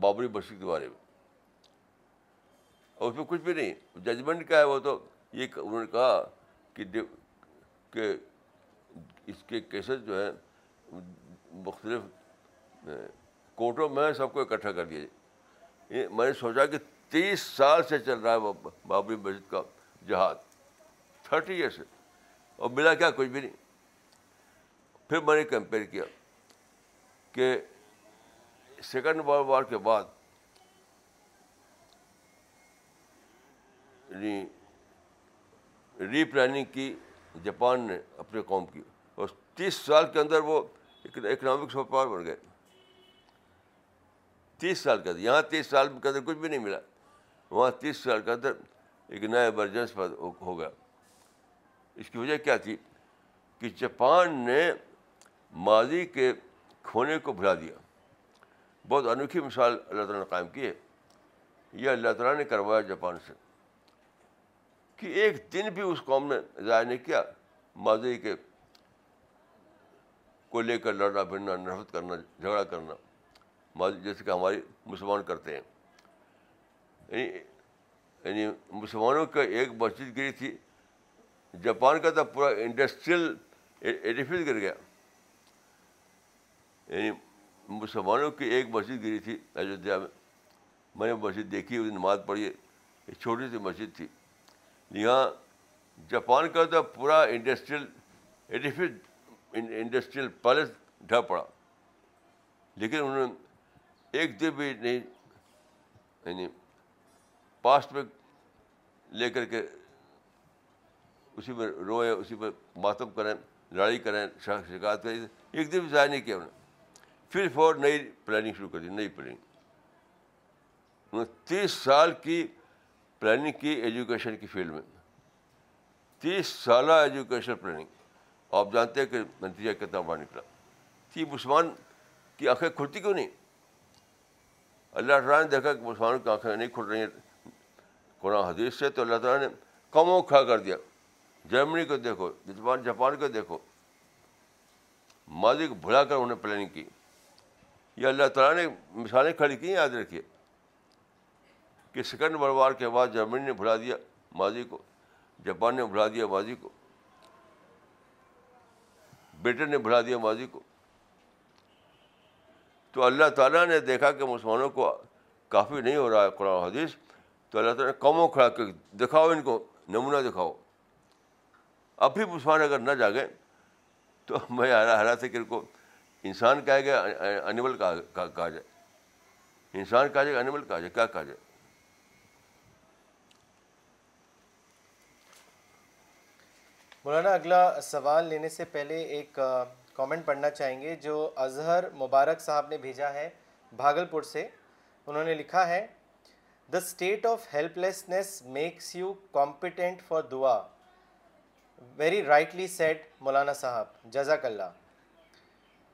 بابری مسجد کے بارے میں۔ اور اس میں کچھ بھی نہیں۔ ججمنٹ کیا ہے وہ تو۔ یہ انہوں نے کہا کہ کہ اس کے کیسز جو ہیں، مختلف کورٹوں میں سب کو اکٹھا کر دیا میں نے سوچا کہ تیس سال سے چل رہا ہے بابری مسجد کا جہاد۔ تھرٹی ایئر سے۔ اور ملا کیا کچھ بھی نہیں۔ پھر میں نے کمپیئر کیا کہ سیکنڈ ورلڈ وار کے بعد یعنی ری پلاننگ کی جاپان نے اپنے قوم کی۔ اور تیس سال کے اندر وہ اکنامک سپر پاور بن گئے۔ تیس سال کے اندر، یہاں تیس سال کے اندر کچھ بھی نہیں ملا۔ وہاں تیس سال کے اندر ایک نیا ایمرجنس ہو گیا۔ اس کی وجہ کیا تھی؟ کہ جاپان نے ماضی کے کھونے کو بھلا دیا۔ بہت انوکھی مثال اللہ تعالیٰ نے قائم کی ہے۔ یہ اللہ تعالیٰ نے کروایا جاپان سے۔ کہ ایک دن بھی اس قوم نے ضائع نہیں کیا، ماضی کے کو لے کر لڑنا پھرنا نفرت کرنا، جھگڑا کرنا۔ ماضی جیسے کہ ہماری مسلمان کرتے ہیں۔ یعنی یعنی مسلمانوں کا ایک مسجد گری تھی، جاپان کا تو پورا انڈسٹریل ایڈیفس گر گیا۔ یعنی مسلمانوں کی ایک مسجد گری تھی ایودھیا میں میں نے مسجد دیکھی نماز پڑھی چھوٹی سی مسجد تھی۔ یہاں جاپان کا تو پورا انڈسٹریل ایڈیفس انڈسٹریل پیلس ڈھا پڑا۔ لیکن انہوں نے ایک دن بھی نہیں یعنی پاسٹ میں لے کر کے اسی میں روئے، اسی میں ماتم کریں، لڑائی کریں شکایت کریں، ایک دن بھی ضائع نہیں کیا انہوں نے۔ پھر فور نئی پلاننگ شروع کر دی، نئی پلاننگ انہوں نے تیس سال کی پلاننگ کی ایجوکیشن کی فیلڈ میں۔ تیس سالہ ایجوکیشن پلاننگ آپ جانتے ہیں کہ نتیجہ کتنا بڑا نکلا۔ تھی مسلمان کی آنکھیں کھلتی کیوں نہیں؟ اللہ تعالیٰ نے دیکھا کہ مسلمانوں کی آنکھیں نہیں کھل رہی ہیں۔ قرآن حدیث سے تو اللہ تعالیٰ نے کموں کھا کر دیا۔ جرمنی کو دیکھو، جاپان جاپان کو دیکھو۔ ماضی کو بھلا کر انہوں نے پلاننگ کی۔ یہ اللہ تعالیٰ نے مثالیں کھڑی کی یاد رکھیے۔ کہ سیکنڈ ورلڈ وار کے بعد جرمنی نے بھلا دیا ماضی کو، جاپان نے بھلا دیا ماضی کو، برٹن نے بھلا دیا ماضی کو۔ تو اللہ تعالیٰ نے دیکھا کہ مسلمانوں کو کافی نہیں ہو رہا ہے قرآن حدیث، تو اللہ تعالیٰ نے قوموں کھڑا کے دکھاؤ ان کو، نمونہ دکھاؤ۔ اب بھی مسلمان اگر نہ جاگیں، تو میں حالات ہے کہ ان کو انسان کہا گیا، انیمل کہا جائے۔ انسان کہا جائے، انیمل کہا جائے، کیا کہا جائے؟ مولانا، اگلا سوال لینے سے پہلے ایک کامنٹ پڑھنا چاہیں گے جو اظہر مبارک صاحب نے بھیجا ہے بھاگل پور سے۔ انہوں نے لکھا ہے the state of helplessness makes you competent for دعا very rightly said Maulana sahab جزاک اللہ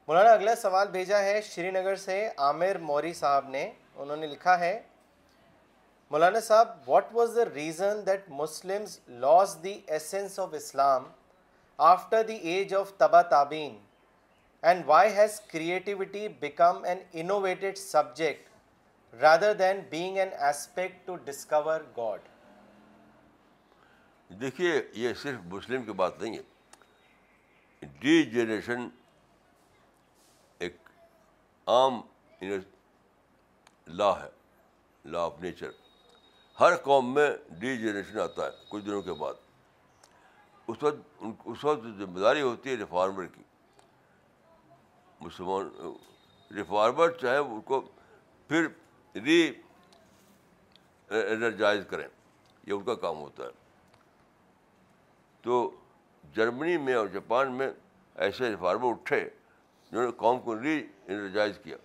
مولانا، اگلا سوال بھیجا ہے شری نگر سے عامر موری صاحب نے۔ انہوں نے لکھا ہے Maulana sahab what was the reason that Muslim lost the essence of Islam after the age of تبا تابین and why has creativity become an innovated subject rather than being an aspect to discover God دیکھیے، یہ صرف مسلم کی بات نہیں ہے. D generation ایک عام یعنی لا ہے، لا آف نیچر ہر قوم میں ڈی جنریشن آتا ہے، کچھ دنوں کے بعد۔ اس وقت ان، اس وقت ذمہ داری ہوتی ہے ریفارمر کی۔ مسلمان، ریفارمر چاہے ان کو پھر ری انرجائز کریں، یہ ان کا کام ہوتا ہے۔ تو جرمنی میں اور جاپان میں ایسے ریفارمر اٹھے جنہوں نے قوم کو ری انرجائز کیا۔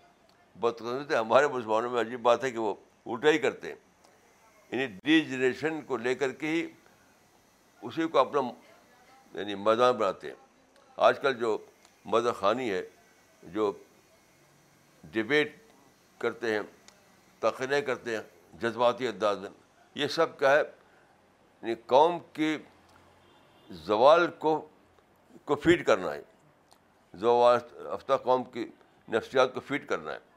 بدقسمتی، ہمارے مسلمانوں میں عجیب بات ہے کہ وہ الٹا ہی کرتے ہیں۔ یعنی ڈی جنریشن کو لے کر کے ہی اسی کو اپنا یعنی میدان بناتے ہیں۔ آج کل جو مدر خانی ہے، جو ڈبیٹ کرتے ہیں تقریر کرتے ہیں جذباتی انداز میں، یہ سب کیا ہے۔ یعنی قوم کی زوال کو کو فیڈ کرنا ہے۔ زوال ہفتہ قوم کی نفسیات کو فیڈ کرنا ہے۔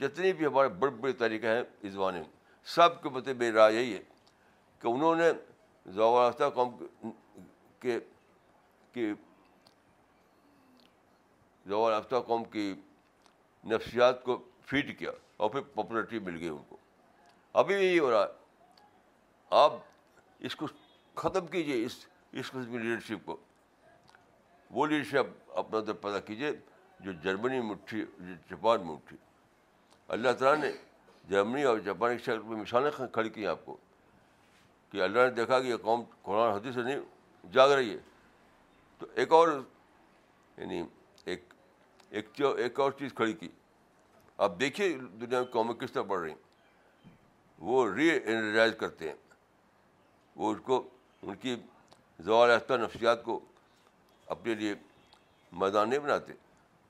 جتنی بھی ہمارے بڑے بڑے طریقے ہیں اس زمانے میں، سب کے بتے میری رائے یہی ہے کہ انہوں نے زوال قوم کے کی زوال قوم کی نفسیات کو فیڈ کیا اور پھر پاپولرٹی مل گئی ان کو۔ ابھی بھی یہی ہو رہا ہے۔ آپ اس کو ختم کیجیے اس اس قسم کی لیڈرشپ کو۔ وہ لیڈرشپ اپنا اندر پیدا کیجیے جو جرمنی میں اٹھی جاپان میں اٹھی۔ اللہ تعالیٰ نے جرمنی اور جاپان کی شکل میں مثالیں کھڑی کی ہیں آپ کو کہ اللہ نے دیکھا کہ یہ قوم قرآن حدیث سے نہیں جاگ رہی ہے۔ تو ایک اور یعنی ایک ایک ایک اور چیز کھڑی کی۔ آپ دیکھیے دنیا میں قومیں کس طرح بڑھ رہی ہیں۔ وہ ری انرجائز کرتے ہیں۔ وہ اس کو، ان کی زوال یافتہ نفسیات کو اپنے لیے میدان نہیں بناتے،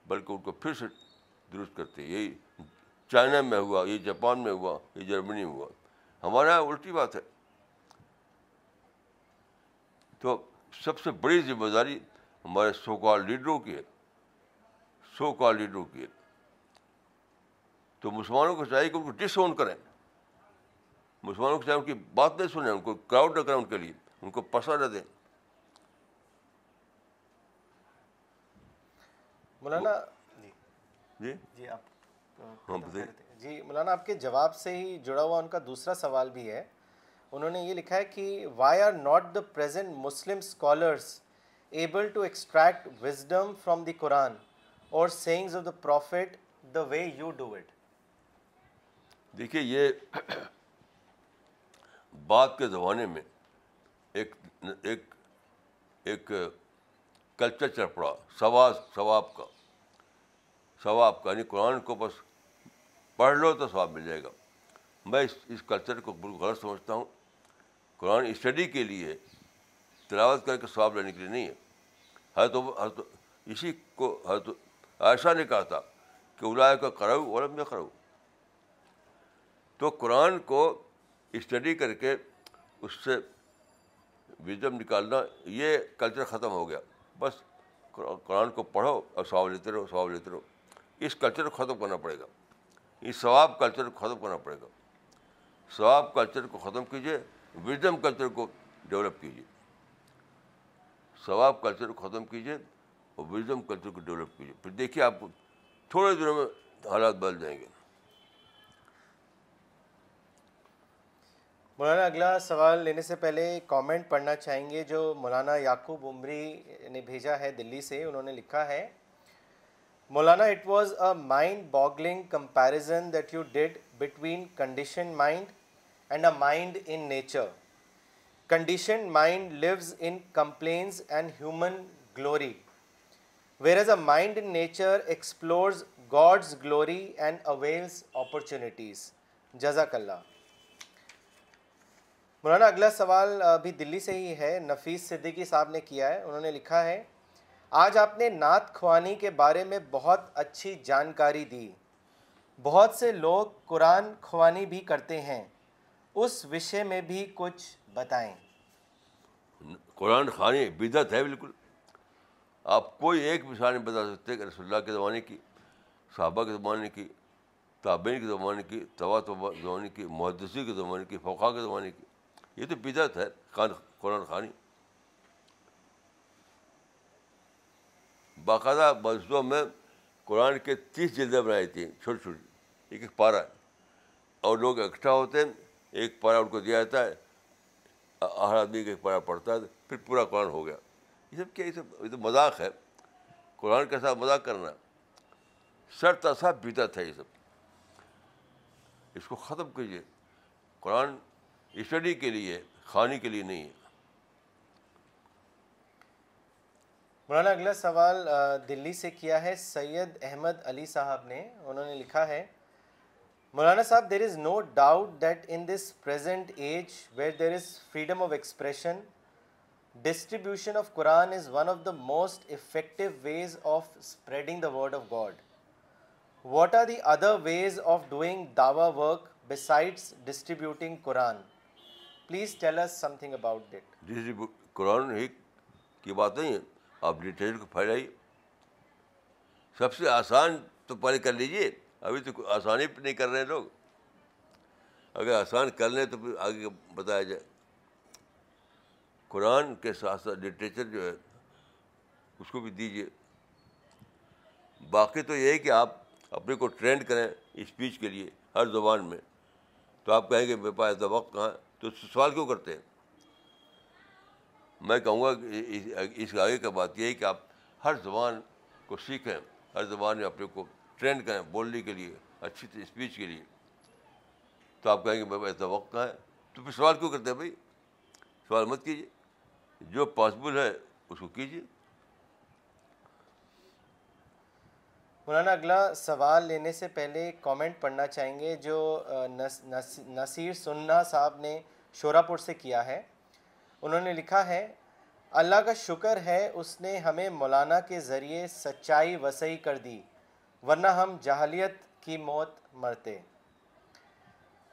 بلکہ ان کو پھر سے درست کرتے یہی چائنا میں ہوا یہ جاپان میں ہوا یہ جرمنی میں ہوا۔ ہمارے یہاں الٹی بات ہے۔ تو سب سے بڑی ذمہ داری ہمارے سو کال لیڈروں کی ہے۔ سو کال لیڈروں کی ہے۔ تو مسلمانوں کو چاہیے کہ ان کو ڈس اون کریں۔ مسلمانوں کو چاہیے ان کی بات نہیں سنیں ان کو کراؤڈ نہ کریں ان کے لیے ان کو پسند نہ دیں۔ مولانا جی۔ جی آپ ہاں بتائیے جی مولانا آپ کے جواب سے ہی جڑا ہوا ان کا دوسرا سوال بھی ہے۔ انہوں نے یہ لکھا ہے کہ why are not the present Muslim scholars able to extract wisdom from the Quran or sayings of the prophet the way you do it دیکھیے یہ بعد کے زمانے میں ایک ایک ایک کلچر چل پڑا ثواب ثواب کا۔ ثواب کا یعنی قرآن کو بس پڑھ لو تو ثواب مل جائے گا۔ میں اس اس کلچر کو بالکل غلط سمجھتا ہوں۔ قرآن اسٹڈی کے لیے تلاوت کر کے ثواب لینے کے لیے نہیں ہے۔ ہے تو تو اسی کو ہے تو عائشہ نے کہا تھا کہ الاائے کا کراؤ علم میں کراؤ تو قرآن کو اسٹڈی کر کے اس سے وزم نکالنا، یہ کلچر ختم ہو گیا۔ بس قرآن کو پڑھو اور ثواب لیتے رہو، ثواب لیتے رہو۔ اس کلچر کو ختم کرنا پڑے گا۔ اس ثواب کلچر کو ختم کرنا پڑے گا۔ ثواب کلچر کو ختم کیجیے وزڈم کلچر کو ڈیولپ کیجیے ثواب کلچر کو ختم کیجیے اور وزڈم کلچر کو ڈیولپ کیجیے پھر دیکھیے آپ کو تھوڑے دنوں میں حالات بدل جائیں گے۔ مولانا، اگلا سوال لینے سے پہلے کامنٹ پڑھنا چاہیں گے جو مولانا یعقوب عمری نے بھیجا ہے دلی سے، انہوں نے لکھا ہے۔ Maulana it was a mind boggling comparison that you did between condition mind and a mind in nature condition mind lives in compliance and human glory whereas a mind in nature explores God's glory and avails opportunities جزاک اللہ مولانا اگلا سوال ابھی دلی سے ہی ہے نفیس صدیقی صاحب نے کیا ہے انہوں نے لکھا ہے آج آپ نے نعت خوانی کے بارے میں بہت اچھی جانکاری دی۔ بہت سے لوگ قرآن خوانی بھی کرتے ہیں۔ اس وشے میں بھی کچھ بتائیں۔ قرآن خانی بدعت ہے بالکل۔ آپ کوئی ایک مثال نہیں بتا سکتے کہ رسول اللہ کے زمانے کی، صحابہ کے زمانے کی، تابعین کے زمانے کی توا زمانے کی محدثی کے زمانے کی فوقا کے زمانے کی۔ یہ تو بدعت ہے قرآن خانی باقاعدہ مسجدوں میں قرآن کے تیس جلدیں بنائی تھیں، چھوٹی چھوٹی، ایک ایک پارا اور لوگ اکٹھا ہوتے ہیں، ایک پارا ان کو دیا جاتا ہے، ہر آدمی کا ایک پارا پڑھتا ہے، پھر پورا قرآن ہو گیا۔ یہ سب کیا، یہ سب، یہ تو مذاق ہے۔ قرآن کے ساتھ مذاق کرنا سر تصا پیتا تھا یہ سب۔ اس کو ختم کیجیے قرآن اسٹڈی کے لیے کھانے کے لیے نہیں ہے۔ مولانا، اگلا سوال دلی سے کیا ہے؟ سید احمد علی صاحب نے، انہوں نے لکھا ہے، Maulana sahab there is no doubt that in this present age where there is freedom of expression distribution of Quran is one of the most effective ways of spreading the word of God what are the other ways of doing Dawa work besides distributing Quran please tell us something about that Quran ہی کی بات نہیں ہے آپ literature کو پھیلائیے۔ سب سے آسان تو پہلے کر لیجیے ابھی تو آسانی پہ نہیں کر رہے ہیں لوگ۔ اگر آسان کر لیں تو پھر آگے بتایا جائے۔ قرآن کے ساتھ ساتھ لٹریچر جو ہے، اس کو بھی دیجیے باقی تو یہ ہے کہ آپ اپنے کو ٹرینڈ کریں اسپیچ کے لیے ہر زبان میں۔ تو آپ کہیں گے، میرے پاس وقت کہاں تو سوال کیوں کرتے ہیں؟ میں کہوں گا کہ اس آگے کا بات یہ ہے کہ آپ ہر زبان کو سیکھیں، ہر زبان میں اپنے کو ٹرینڈ کریں بولنے کے لیے، اچھی اسپیچ کے لیے۔ تو آپ کہیں گے بھائی ایسا وقت کہاں ہے۔ تو پھر سوال کیوں کرتے ہیں بھائی؟ سوال مت کیجیے۔ جو پاسبل ہے اس کو کیجیے۔ مولانا، اگلا سوال لینے سے پہلے کامنٹ پڑھنا چاہیں گے جو نصیر سننا صاحب نے شوراپور سے کیا ہے۔ انہوں نے لکھا ہے، اللہ کا شکر ہے اس نے ہمیں مولانا کے ذریعے سچائی وسیع کر دی، ورنہ ہم جہلیت کی موت مرتے۔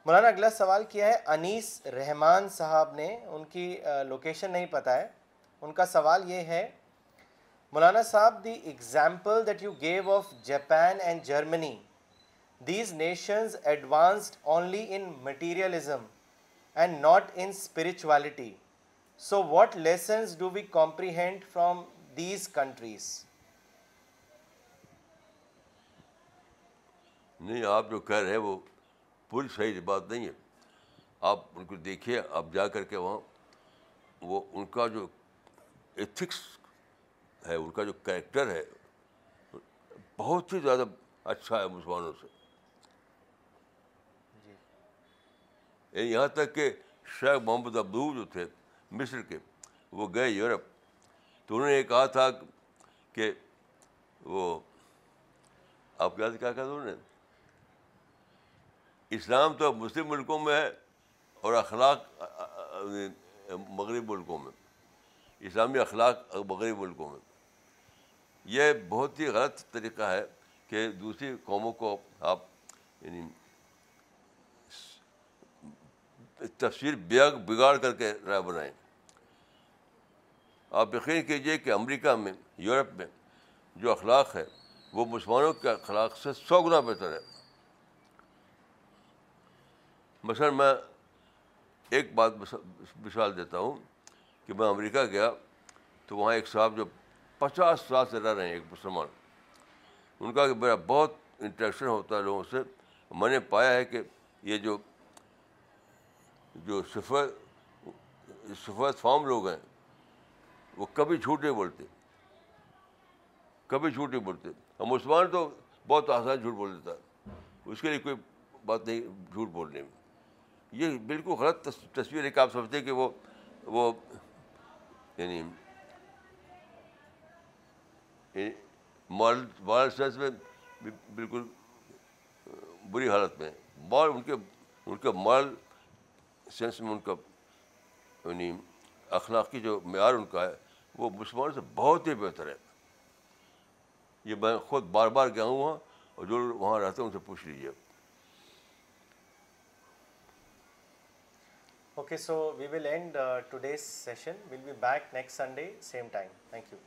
مولانا اگلا سوال کیا ہے، انیس رحمان صاحب نے، ان کی لوکیشن نہیں پتہ ہے۔ ان کا سوال یہ ہے، Maulana sahab the example that you give of Japan and Germany these nations advanced only in materialism and not in spirituality so what lessons do we comprehend from these countries نہیں آپ جو کہہ رہے ہیں وہ پوری صحیح بات نہیں ہے۔ آپ ان کو دیکھیے آپ جا کر کے وہاں وہ ان کا جو ایتھکس ہے ان کا جو کریکٹر ہے بہت ہی زیادہ اچھا ہے مسلمانوں سے۔ جی۔ یہاں تک کہ شیخ محمد ابدو جو تھے مصر کے، وہ گئے یورپ۔ تو انہوں نے یہ کہا تھا کہ وہ، آپ کیا کہا انہوں نے؟ اسلام تو مسلم ملکوں میں ہے اور اخلاق، مغرب ملکوں میں۔ اسلامی اخلاق مغرب ملکوں میں۔ یہ بہت ہی غلط طریقہ ہے کہ دوسری قوموں کو آپ یعنی تفسیر بگاڑ کر کے رائے بنائیں۔ آپ یقین کیجیے کہ امریکہ میں، یورپ میں جو اخلاق ہے، وہ مسلمانوں کے اخلاق سے سو گنا بہتر ہے۔ مثلاً میں ایک بات مثال دیتا ہوں کہ میں امریکہ گیا تو وہاں ایک صاحب جو پچاس سال سے رہ رہے ہیں، ایک مسلمان۔ ان کا کہ میرا بہت انٹریکشن ہوتا ہے لوگوں سے۔ میں نے پایا ہے کہ یہ جو جو سفید سفید فارم لوگ ہیں وہ کبھی جھوٹ نہیں بولتے۔ کبھی جھوٹ نہیں بولتے۔ اور مسلمان تو بہت آسان جھوٹ بول دیتا ہے۔ اس کے لیے کوئی بات نہیں جھوٹ بولنے میں۔ یہ بالکل غلط تصویر ہے کہ آپ سمجھتے کہ وہ وہ یعنی, یعنی مال مال سینس میں بالکل بری حالت میں مال، ان کے ان کے مال سینس میں ان کا یعنی اخلاقی جو معیار ان کا ہے وہ مسلمان سے بہت ہی بہتر ہے۔ یہ میں خود بار بار گیا ہوں وہاں اور جو وہاں رہتے ہیں ان سے پوچھ لیجیے okay so we will end today's session will be back next Sunday same time thank you